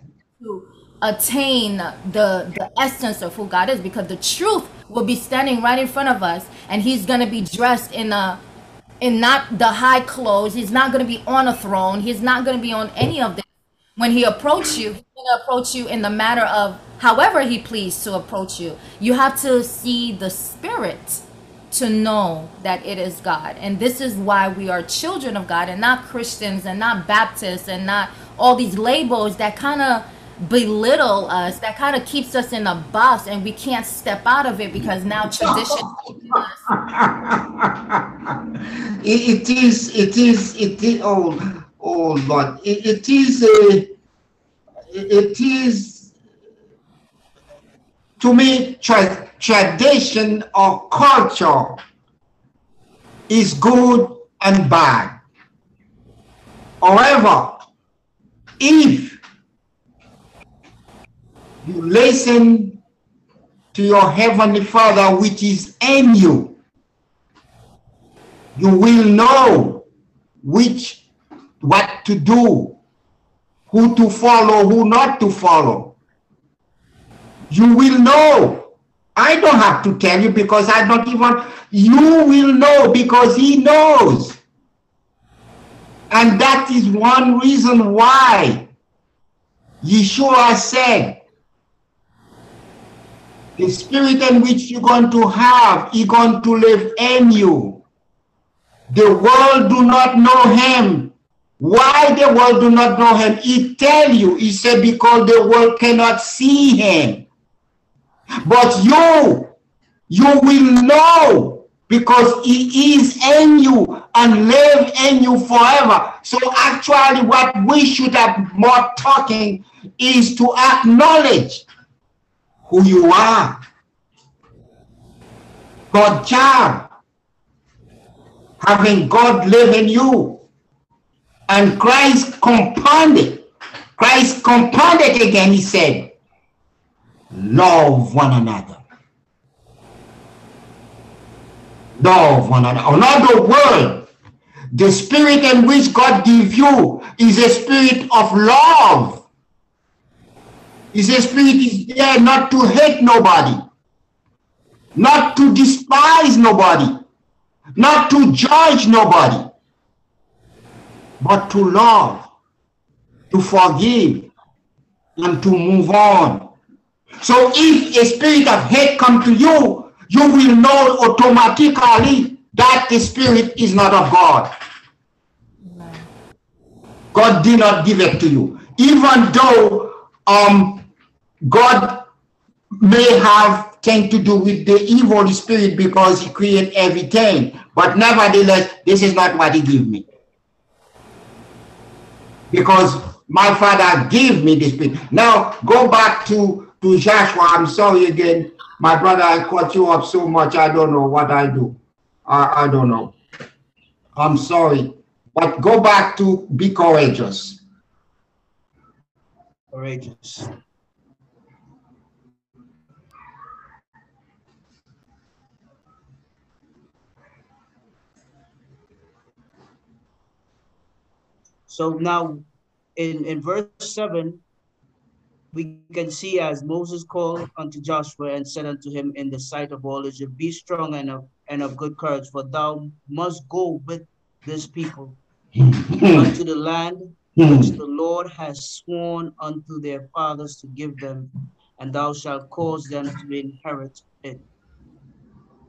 Speaker 1: to attain the the essence of who God is because the truth will be standing right in front of us and he's going to be dressed in a in not the high clothes. He's not going to be on a throne. He's not going to be on any of this. When he approach you he's going to approach you in the matter of however he pleased to approach you. You have to see the spirit to know that it is God. And this is why we are children of God and not Christians and not Baptists and not all these labels that kind of belittle us that kind of keeps us in a box and we can't step out of it because now tradition
Speaker 4: it is it is it is oh oh lord it, it is uh, a it is to me tradition or culture is good and bad however if you listen to your heavenly Father which is in you, you will know which what to do, who to follow, who not to follow. You will know I don't have to tell you because I don't even, you will know because he knows. And that is one reason why Yeshua said, the spirit in which you're going to have, is going to live in you. The world do not know him. Why the world do not know him? He tell you, he said, because the world cannot see him. But you, you will know because he is in you and live in you forever. So actually what we should have more talking is to acknowledge who you are. God child. Having God live in you. And Christ compounded. Christ compounded again, he said, love one another. Love one another. Another word, the spirit in which God give you is a spirit of love. Is a spirit is there not to hate nobody, not to despise nobody, not to judge nobody, but to love, to forgive, and to move on. So if a spirit of hate come to you, you will know automatically that the spirit is not of God. God did not give it to you. Even though um, God may have thing to do with the evil spirit because he created everything. But nevertheless, this is not what he gave me. Because my father gave me this spirit. Now go back to, to Joshua. I'm sorry again. My brother, I caught you up so much. I don't know what I do. I, I don't know. I'm sorry. But go back to be courageous.
Speaker 2: Courageous. So now in, in verse 7, we can see as Moses called unto Joshua and said unto him in the sight of all Israel, Be strong and of, and of good courage, for thou must go with this people unto the land which the Lord has sworn unto their fathers to give them, and thou shalt cause them to inherit it.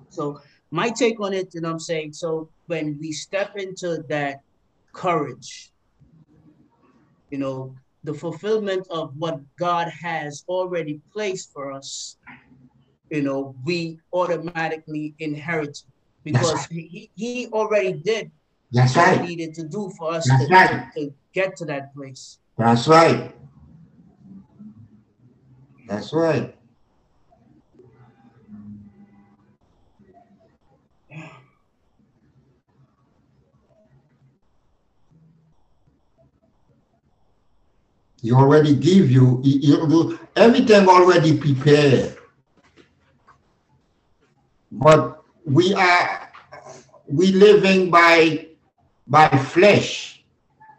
Speaker 2: So my take on it, and I'm saying, so when we step into that courage, you know, the fulfillment of what God has already placed for us, you know, we automatically inherit because right. he, he already did
Speaker 4: That's
Speaker 2: what
Speaker 4: right.
Speaker 2: he needed to do for us to,
Speaker 4: right.
Speaker 2: to get to that place.
Speaker 4: That's right. That's right. He already give you, he, he do everything already prepared. But we are we living by by flesh,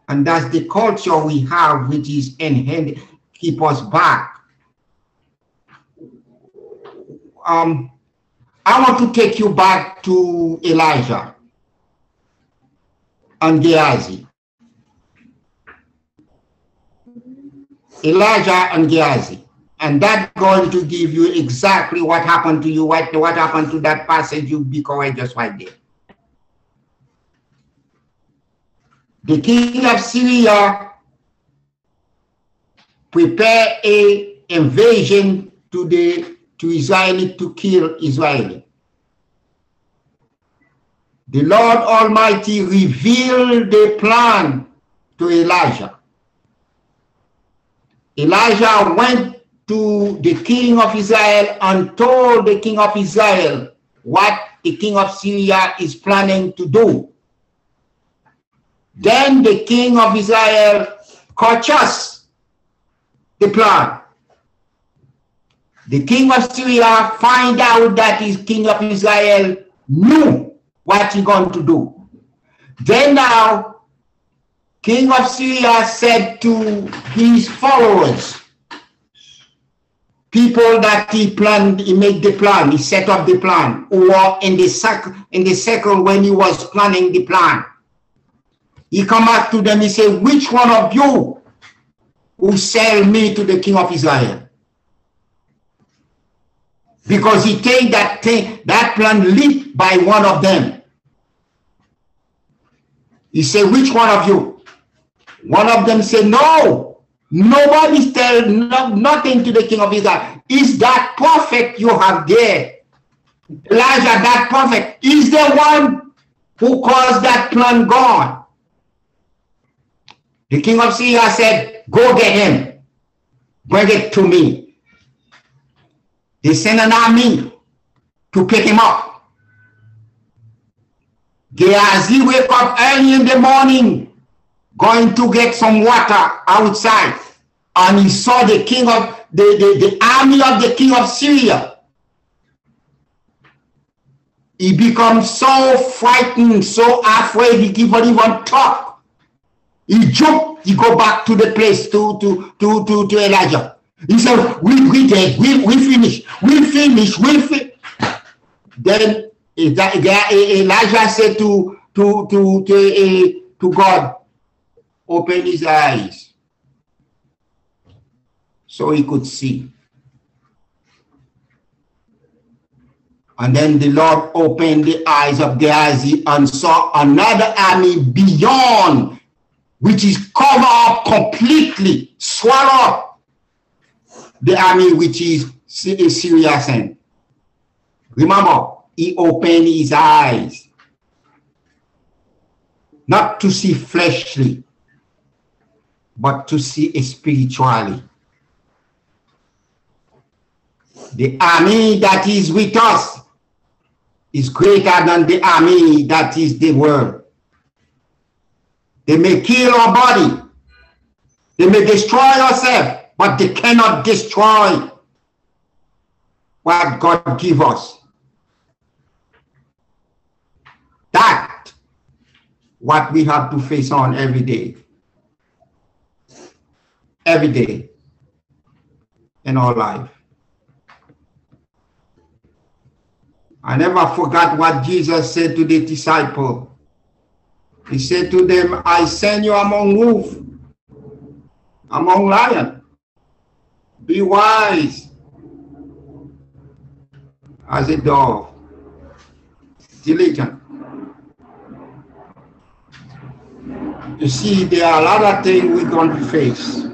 Speaker 4: and that's the culture we have, which is in hand keep us back. Um, I want to take you back to Elijah and Gehazi. Elijah and Gehazi. And that's going to give you exactly what happened to you, what, what happened to that passage, you be courageous right there. The king of Syria prepare a invasion to the to Israel to kill Israel. The Lord Almighty revealed the plan to Elijah. Elijah went to the king of Israel and told the king of Israel what the king of Syria is planning to do. Then the king of Israel purchased the plan. The king of Syria find out that his king of Israel knew what he going to do. Then now, king of Syria said to his followers, people that he planned, he made the plan, he set up the plan, were in the in the circle when he was planning the plan. He come back to them, he said, which one of you will sell me to the king of Israel? Because he take that that plan lit by one of them. He said, which one of you? One of them said, no, nobody tell no, nothing to the king of Israel. Is that prophet you have there? Elijah, that prophet, is the one who caused that plan God. The king of Syria said, go get him. Bring it to me. They sent an army to pick him up. Gehazi wake up early in the morning, going to get some water outside, and he saw the king of the, the, the army of the king of Syria. He becomes so frightened, so afraid, he can't even talk. He jumped, he go back to the place to, to, to, to, to Elijah. He said, we, we we, we finished, we finished, we finished. Then Elijah said to, to, to, to, to God, open his eyes so he could see. And then the Lord opened the eyes of Gehazi and saw another army beyond, which is covered up completely, swallowed up the army which is Syria sent. Remember, he opened his eyes not to see fleshly, but to see spiritually. The army that is with us is greater than the army that is the world. They may kill our body, they may destroy ourselves, but they cannot destroy what God give us. That what we have to face on every day. Every day in our life. I never forgot what Jesus said to the disciple. He said to them, I send you among wolves, among lions. Be wise as a dove, diligent. You see, there are a lot of things we're going to face.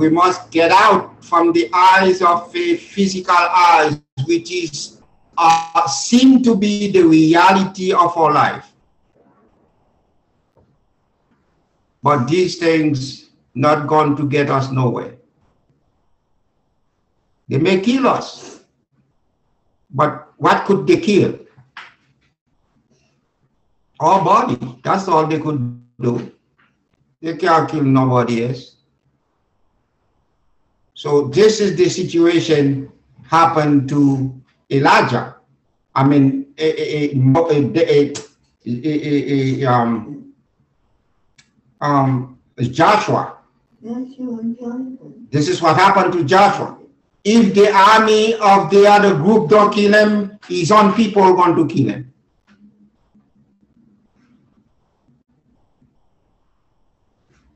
Speaker 4: We must get out from the eyes of a physical eyes which is uh, seem to be the reality of our life. But these things not going to get us nowhere. They may kill us, but what could they kill? Our body. That's all they could do. They can't kill nobody else. So this is the situation happened to Elijah. I mean, a, a, um, um, Joshua. This is what happened to Joshua. If the army of the other group don't kill him, his own people are going to kill him.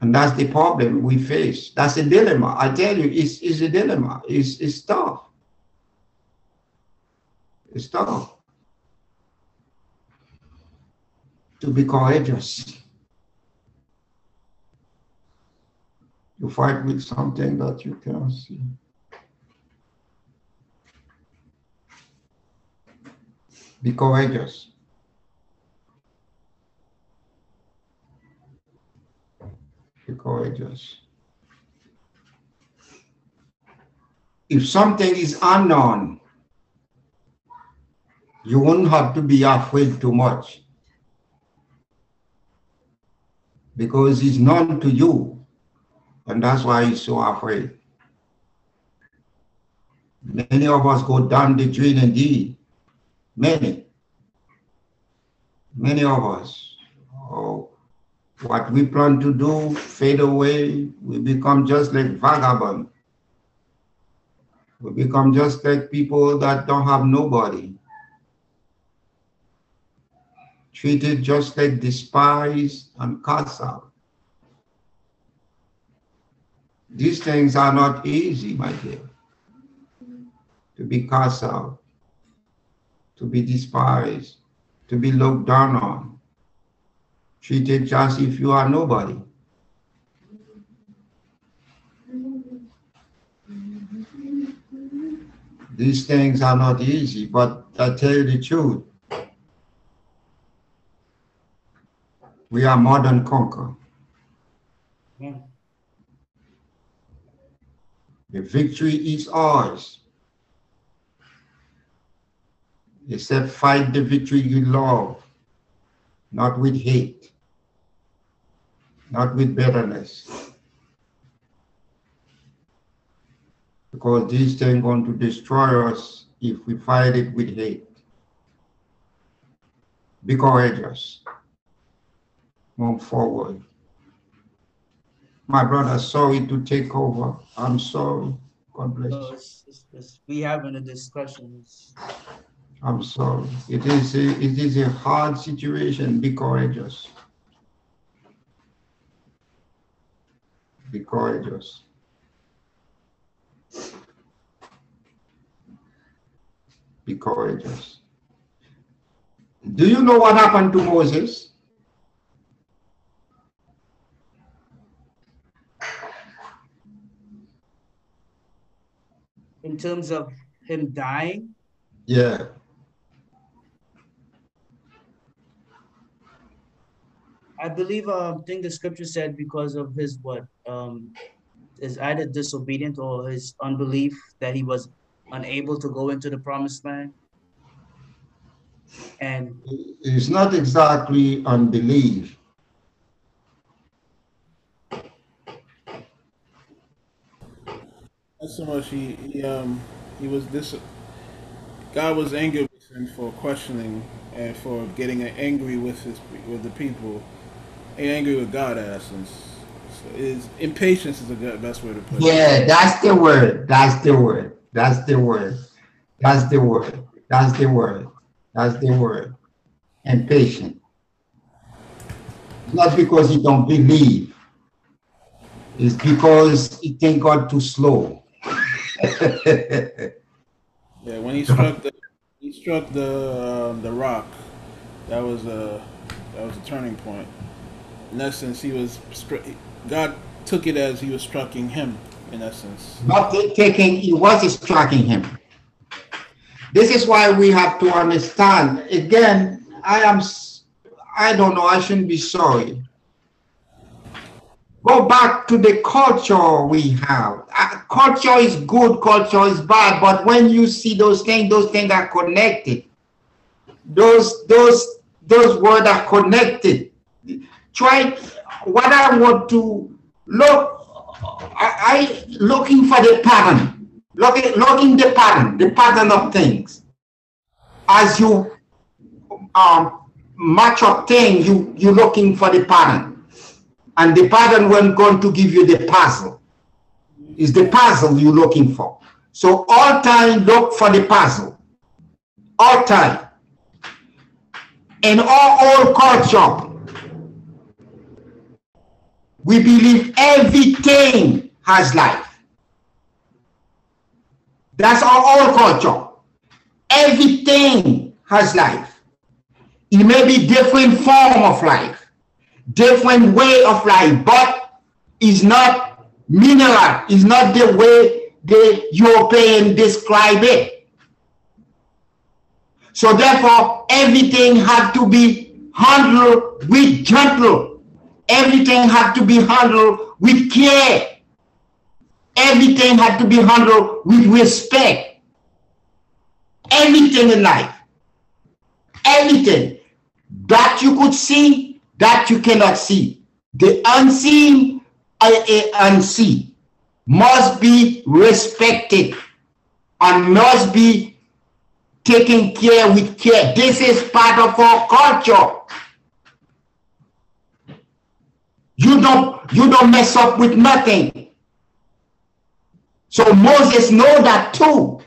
Speaker 4: And that's the problem we face. That's a dilemma. I tell you, it's, it's a dilemma. It's, it's tough. It's tough to be courageous. You fight with something that you can't see. Be courageous. Courageous. If something is unknown, you won't have to be afraid too much because it's known to you and that's why you're so afraid. Many of us go down the drain indeed. Many. Many of us. What we plan to do fade away. We become just like vagabond. We become just like people that don't have nobody. Treated just like despised and cast out. These things are not easy, my dear. To be cast out, to be despised, to be looked down on, treated just if you are nobody. These things are not easy, but I tell you the truth. We are more than conquer. Yeah. Hmm. The victory is ours. Said, fight the victory you love, not with hate, not with bitterness. Because these things are going to destroy us if we fight it with hate. Be courageous. Move forward. My brother, sorry to take over. I'm sorry. God bless you. it's,
Speaker 2: it's, it's, we having a discussion.
Speaker 4: I'm sorry. It is a, it is a hard situation. Be courageous. Be courageous. Be courageous. Do you know what happened to Moses?
Speaker 2: in terms of him dying?
Speaker 4: Yeah.
Speaker 2: I believe uh, I think the scripture said because of his what um is either disobedient or his unbelief that he was unable to go into the promised land. And
Speaker 4: it's not exactly unbelief.
Speaker 3: Not so much. He, he um he was this. God was angry with him for questioning and for getting angry with his with the people, and angry with God in essence. So impatience is the best way to put
Speaker 4: it. Yeah, that's the word. That's the word. That's the word. That's the word. That's the word. That's the word. Impatient. Not because he don't believe. It's because he think God too slow.
Speaker 3: yeah, when he struck the he struck the uh, the rock, that was a that was a turning point. In essence, he was God took it as he was striking him. In essence,
Speaker 4: not taking he was striking him. This is why we have to understand. Again, I am. I don't know. I shouldn't be sorry Go back to the culture we have. Uh, culture is good, culture is bad, but when you see those things, those things are connected. Those those those words are connected. Try what I want to look. I, I looking for the pattern, looking looking the pattern, the pattern of things. As you um, match up things, you you looking for the pattern and the pattern won't going to give you the puzzle. Is the puzzle you're looking for. So all time look for the puzzle. All time. In all old culture, we believe everything has life. That's our old culture. Everything has life. It may be different form of life different way of life, but is not mineral, is not the way the European describe it. So therefore, everything had to be handled with gentle. Everything had to be handled with care. Everything had to be handled with respect. Everything in life. Everything that you could see that you cannot see. The unseen I unseen must be respected and must be taken care with care. This is part of our culture. You don't you don't mess up with nothing. So Moses know that too.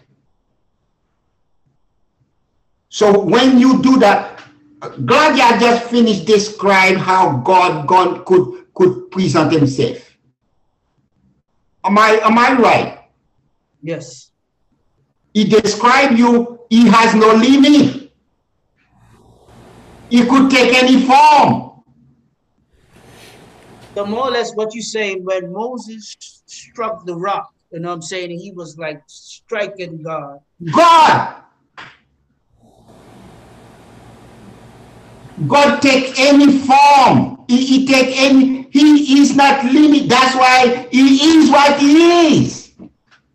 Speaker 4: So when you do that, Claudia just finished describe how God, God could could present himself. Am I am I right?
Speaker 2: Yes.
Speaker 4: He described you, he has no limit. He could take any form.
Speaker 2: The more or less what you say when Moses struck the rock, you know what I'm saying? He was like striking God.
Speaker 4: God. God take any form. He, he take any, he is not limit. That's why he is what he is.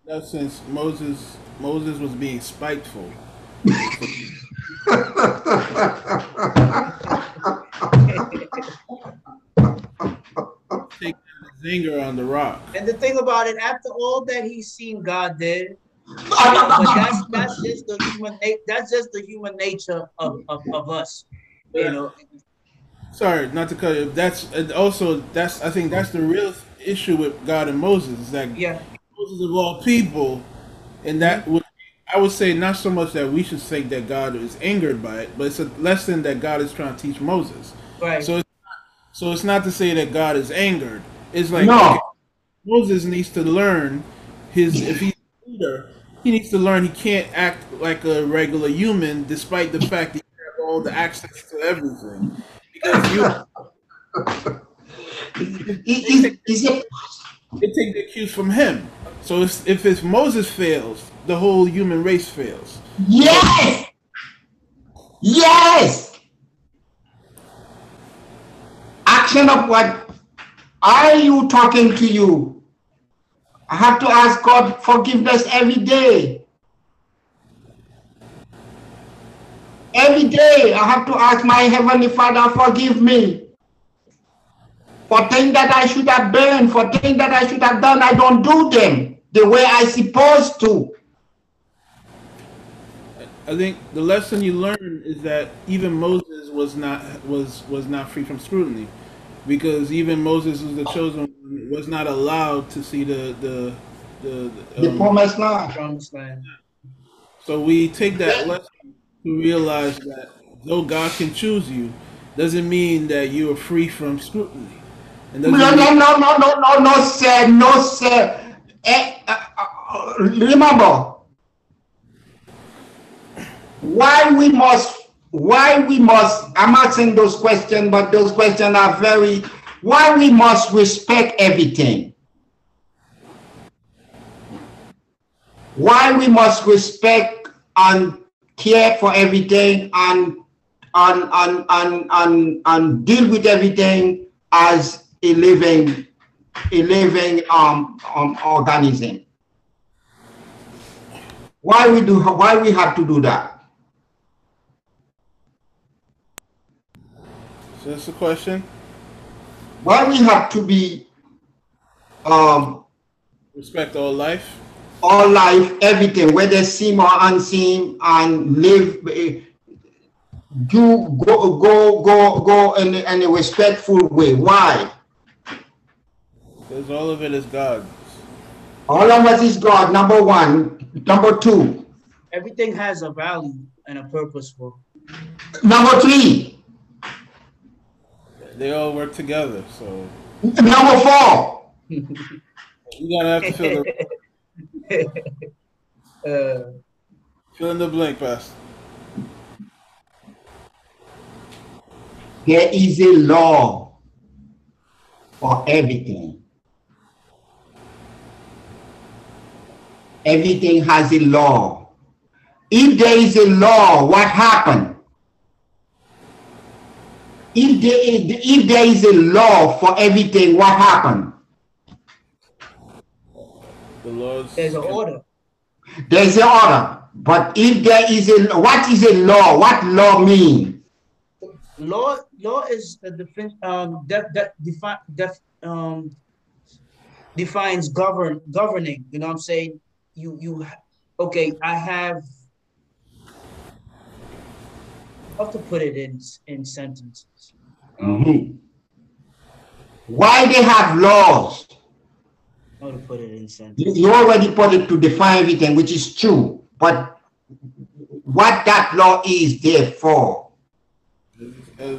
Speaker 3: That since Moses Moses was being spiteful. Take his anger on the rock.
Speaker 2: And the thing about it, after all that he's seen God did, but that's that's just the human that's just the human nature of, of, of us. You know.
Speaker 3: Sorry, not to cut you. That's also that's I think that's the real issue with God and Moses is that
Speaker 2: yeah.
Speaker 3: Moses of all people, and that would I would say not so much that we should think that God is angered by it, but it's a lesson that God is trying to teach Moses.
Speaker 2: Right.
Speaker 3: So, it's not, so it's not to say that God is angered. It's like
Speaker 4: no.
Speaker 3: okay, Moses needs to learn his if he's a leader, he needs to learn he can't act like a regular human, despite the fact that he has all the access to everything. Because you,
Speaker 4: is, is it
Speaker 3: they take the cues from him. So if, if it's Moses fails, the whole human race fails.
Speaker 4: Yes. Yes. Action of what are you talking to you? I have to ask God forgiveness every day. Every day I have to ask my Heavenly Father, forgive me. For things that I should have done, for things that I should have done, I don't do them the way I supposed to.
Speaker 3: I think the lesson you learn is that even Moses was not was was not free from scrutiny, because even Moses was the chosen one was not allowed to see the the the,
Speaker 4: the um, promised land.
Speaker 2: Promised land.
Speaker 3: So we take that lesson to realize that though God can choose you, doesn't mean that you are free from scrutiny.
Speaker 4: No, no, no, no, no, no, no, sir, no, sir. Eh, uh, uh, remember, why we must, why we must, I'm asking those questions, but those questions are very, why we must respect everything. Why we must respect and care for everything and and and and and, and deal with everything as a living a living um, um organism. Why we do why we have to do that?
Speaker 3: So that's a question.
Speaker 4: Why we have to be um
Speaker 3: respect all life?
Speaker 4: All life, everything, whether seen or unseen, and live do go go go go in, in a respectful way. Why?
Speaker 3: Because all of it is God.
Speaker 4: All of us is God, number one. Number two.
Speaker 2: Everything has a value and a purpose for.
Speaker 4: Number three.
Speaker 3: They all work together, so.
Speaker 4: Number four.
Speaker 3: you gotta have to fill the. uh, fill in the blank, Pastor.
Speaker 4: There is a law for everything. Everything has a law. If there is a law, what happened? If there, is, if there is a law for everything, what happened?
Speaker 3: The laws.
Speaker 2: There's an order.
Speaker 4: There's an order. But if there is a, what is a law? What law mean?
Speaker 2: Law, law is a defin, um, def, def, defi, def, um, defines govern, governing. You know what I'm saying? You, you, okay. I have. How to put it in in sentences?
Speaker 4: Mm -hmm. Why they have laws?
Speaker 2: How to put it in sense.
Speaker 4: You, you already put it to define everything, which is true. But what that law is there for?
Speaker 3: As,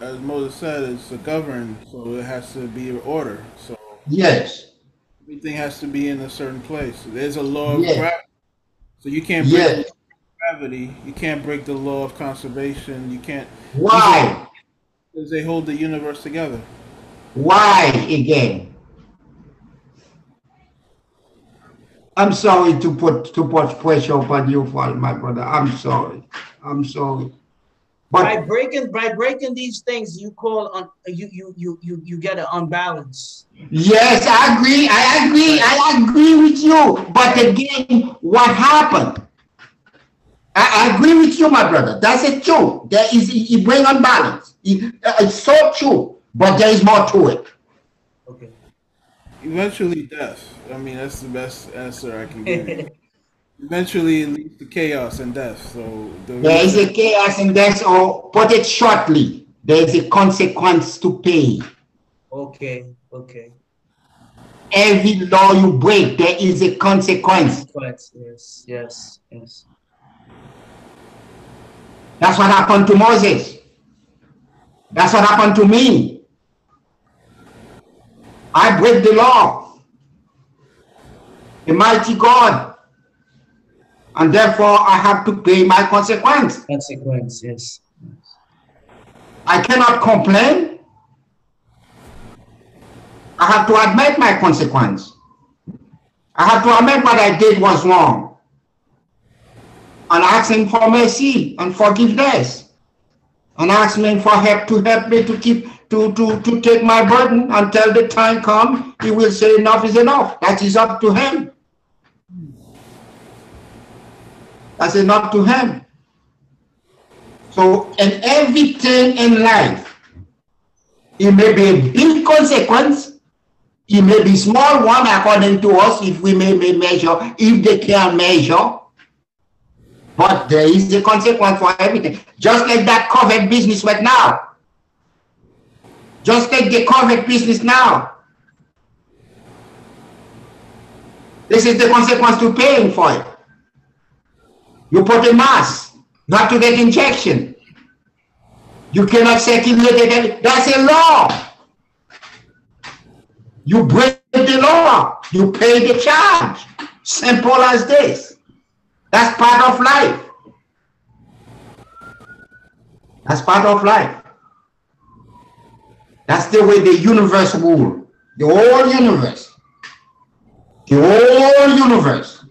Speaker 3: as Moses said, it's a govern, so it has to be order. So
Speaker 4: yes,
Speaker 3: everything has to be in a certain place. There's a law of
Speaker 4: yes.
Speaker 3: gravity, so you can't break
Speaker 4: yes.
Speaker 3: gravity. You can't break the law of conservation. You can't.
Speaker 4: Why?
Speaker 3: Because they hold the universe together.
Speaker 4: Why again? I'm sorry to put too much pressure upon you, Father, my brother. I'm sorry. I'm sorry.
Speaker 2: But by breaking by breaking these things, you call on you you you you you get an unbalance.
Speaker 4: Yes, I agree. I agree. I agree with you. But again, what happened? I, I agree with you, my brother. That's it true. There is you bring unbalance. It's so true, but there is more to it.
Speaker 2: Okay.
Speaker 3: Eventually, death. I mean, that's the best answer I can give. Eventually, it leads to chaos and death. So
Speaker 4: the there is a chaos and death, or put it shortly, there is a consequence to pay.
Speaker 2: Okay. Okay.
Speaker 4: Every law you break, there is a consequence.
Speaker 2: Consequence. Yes. Yes. Yes.
Speaker 4: That's what happened to Moses. That's what happened to me. I break the law. The mighty God. And therefore I have to pay my consequence.
Speaker 2: Consequence, yes.
Speaker 4: I cannot complain. I have to admit my consequence. I have to admit what I did was wrong. And asking for mercy and forgiveness. And asking for help to help me to keep to, to, to take my burden until the time come, he will say enough is enough. That is up to him. That's enough to him. So in everything in life, it may be a big consequence, it may be small one according to us, if we may, may measure, if they can measure. But there is a consequence for everything. Just like that COVID business right now. Just take the COVID business now. This is the consequence to paying for it. You put a mask, not to get injection. You cannot circulate it. That's a law. You break the law. You pay the charge. Simple as this. That's part of life. That's part of life. That's the way the universe rules. The whole universe. The whole universe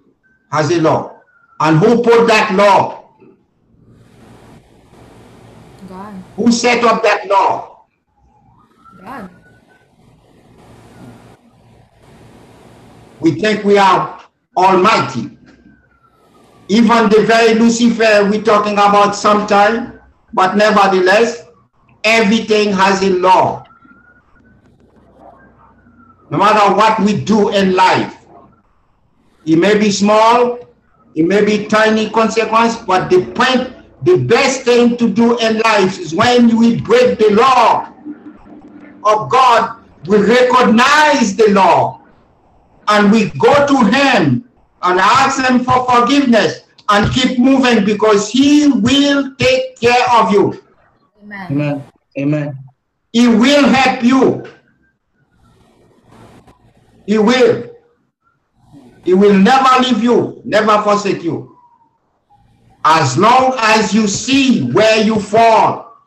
Speaker 4: has a law. And who put that law?
Speaker 1: God.
Speaker 4: Who set up that law?
Speaker 1: God.
Speaker 4: We think we are almighty. Even the very Lucifer we're talking about sometime, but nevertheless, everything has a law. No matter what we do in life, it may be small, it may be tiny consequence, but the point, the best thing to do in life is when we break the law of God, we recognize the law and we go to him and ask him for forgiveness and keep moving because he will take care of you.
Speaker 2: Amen. Amen. Amen.
Speaker 4: He will help you. He will. He will never leave you, never forsake you. As long as you see where you fall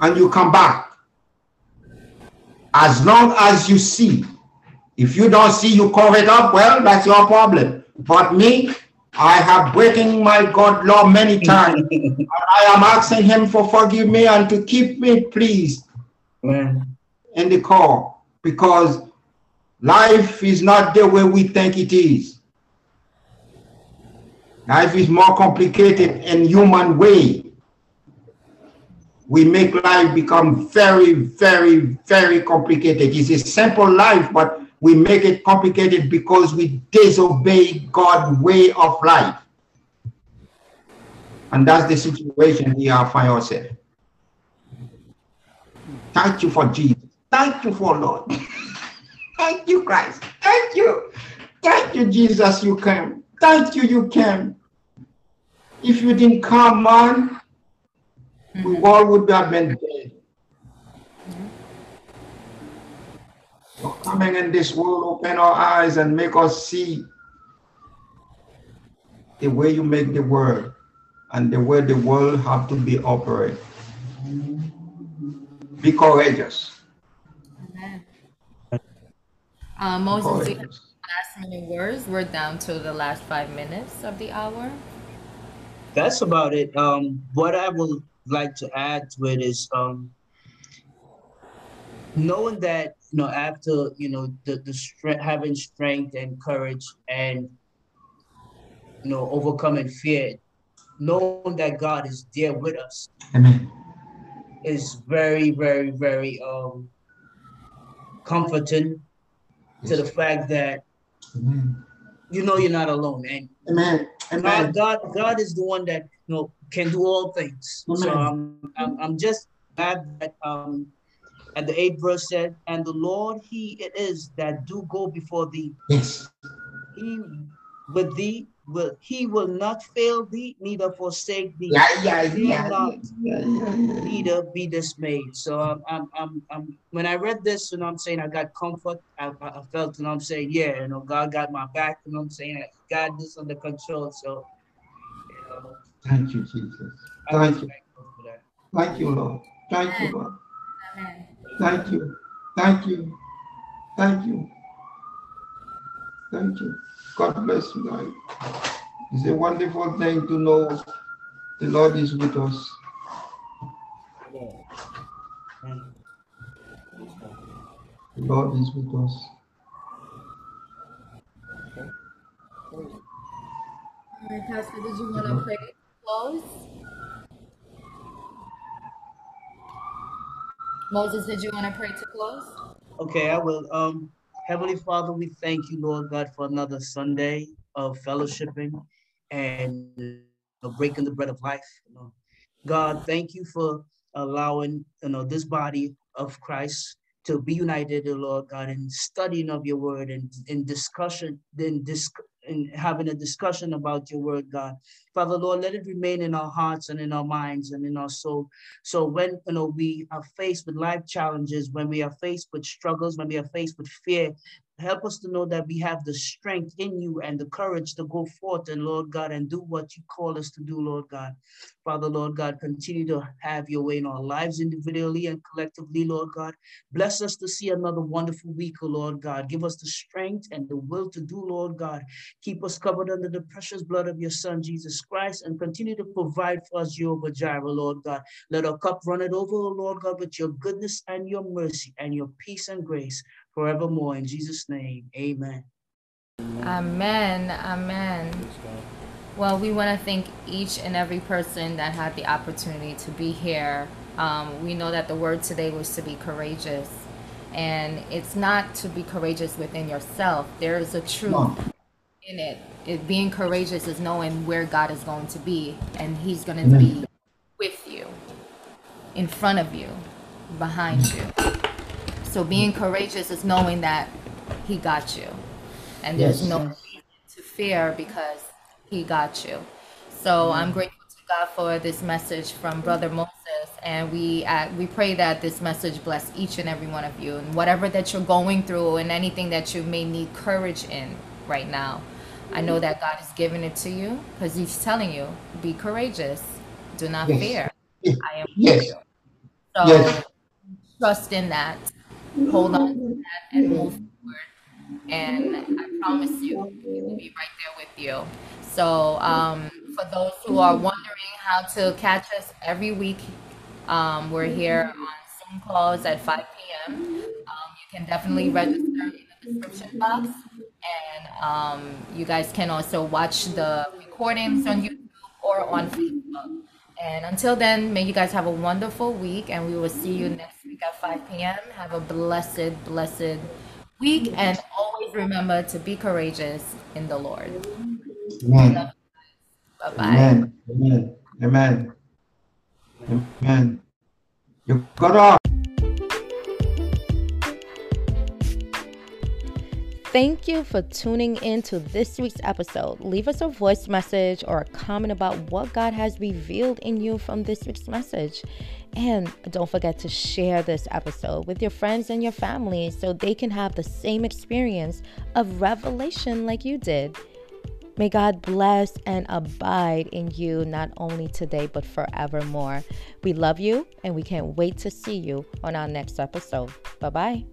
Speaker 4: and you come back. As long as you see. If you don't see, you cover it up, well, that's your problem. But me, I have breaking my God law many times. I am asking him for forgive me and to keep me pleased
Speaker 2: in
Speaker 4: the call because Life is not the way we think it is. Life is more complicated in human way. We make life become very, very, very complicated. It's a simple life, but we make it complicated because we disobey God's way of life. And that's the situation we are find ourselves. Thank you for Jesus. Thank you for Lord. Thank you, Christ. Thank you. Thank you, Jesus, you came. Thank you, you came. If you didn't come, man, we all would have been dead. For coming in this world, open our eyes and make us see the way you make the world and the way the world have to be operated. Be courageous.
Speaker 1: Amen. Uh, Moses, last minute words. We're down to the last five minutes of the hour.
Speaker 2: That's about it. Um, what I would like to add to it is um, knowing that you know after you know the the strength, having strength and courage and you know overcoming fear, knowing that God is there with us.
Speaker 4: Amen.
Speaker 2: Is very, very, very um comforting yes. to the fact that Amen. you know you're not alone. And
Speaker 4: Amen.
Speaker 2: Amen. God, God is the one that you know can do all things. Amen. So um, I'm, I'm just glad that um at the eighth verse said, and the Lord he it is that do go before thee.
Speaker 4: Yes.
Speaker 2: He with thee will he will not fail thee, neither forsake thee.
Speaker 4: Yeah, yeah, yeah,
Speaker 2: not yeah, yeah, yeah, neither be dismayed. So I'm, I'm, I'm, I'm, when I read this, you know, I'm saying I got comfort. I, I felt, you know, I'm saying, yeah, you know, God got my back. You know, I'm saying, God this under control. So,
Speaker 4: you know, thank you, Jesus. Thank you. Thank you, Lord. Thank you, Lord. Thank you. Thank you. Thank you. Thank you. God bless you guys. It's a wonderful thing to know the Lord is with us. The Lord is with us.
Speaker 1: Pastor, did you want to pray close? Moses, did you want to pray to close?
Speaker 2: Okay, I will. Um, Heavenly Father, we thank you, Lord God, for another Sunday of fellowshipping and breaking the bread of life. God, thank you for allowing you know this body of Christ to be united, Lord God, in studying of your word and in discussion, then dis- in having a discussion about your word, God. Father, Lord, let it remain in our hearts and in our minds and in our soul. So when you know we are faced with life challenges, when we are faced with struggles, when we are faced with fear, Help us to know that we have the strength in you and the courage to go forth and Lord God and do what you call us to do, Lord God. Father, Lord God, continue to have your way in our lives individually and collectively, Lord God. Bless us to see another wonderful week, oh Lord God. Give us the strength and the will to do, Lord God. Keep us covered under the precious blood of your Son, Jesus Christ, and continue to provide for us, Jehovah Jireh, Lord God. Let our cup run it over, oh Lord God, with your goodness and your mercy and your peace and grace forevermore. In Jesus' name, amen.
Speaker 1: Amen. Amen. Well, we want to thank each and every person that had the opportunity to be here. Um, we know that the word today was to be courageous. And it's not to be courageous within yourself. There is a truth no. in it. it. Being courageous is knowing where God is going to be, and He's going to be with you, in front of you, behind you. So being courageous is knowing that He got you, and there's yes. no reason to fear because He got you. So I'm grateful to God for this message from Brother Moses, and we uh, we pray that this message bless each and every one of you, and whatever that you're going through, and anything that you may need courage in right now. I know that God is giving it to you because He's telling you, be courageous, do not yes. fear. I am yes. with you. So yes. trust in that hold on to that and move forward. And I promise you, we will be right there with you. So, um, for those who are wondering how to catch us every week, um, we're here on Zoom calls at 5 p.m. Um, you can definitely register in the description box. And um, you guys can also watch the recordings on YouTube or on Facebook. And until then, may you guys have a wonderful week, and we will see you next week at 5 p.m. Have a blessed, blessed week, and always remember to be courageous in the Lord.
Speaker 4: Amen. Bye bye. Amen. Amen. Amen. Amen. You got off.
Speaker 1: Thank you for tuning in to this week's episode. Leave us a voice message or a comment about what God has revealed in you from this week's message. And don't forget to share this episode with your friends and your family so they can have the same experience of revelation like you did. May God bless and abide in you not only today but forevermore. We love you and we can't wait to see you on our next episode. Bye bye.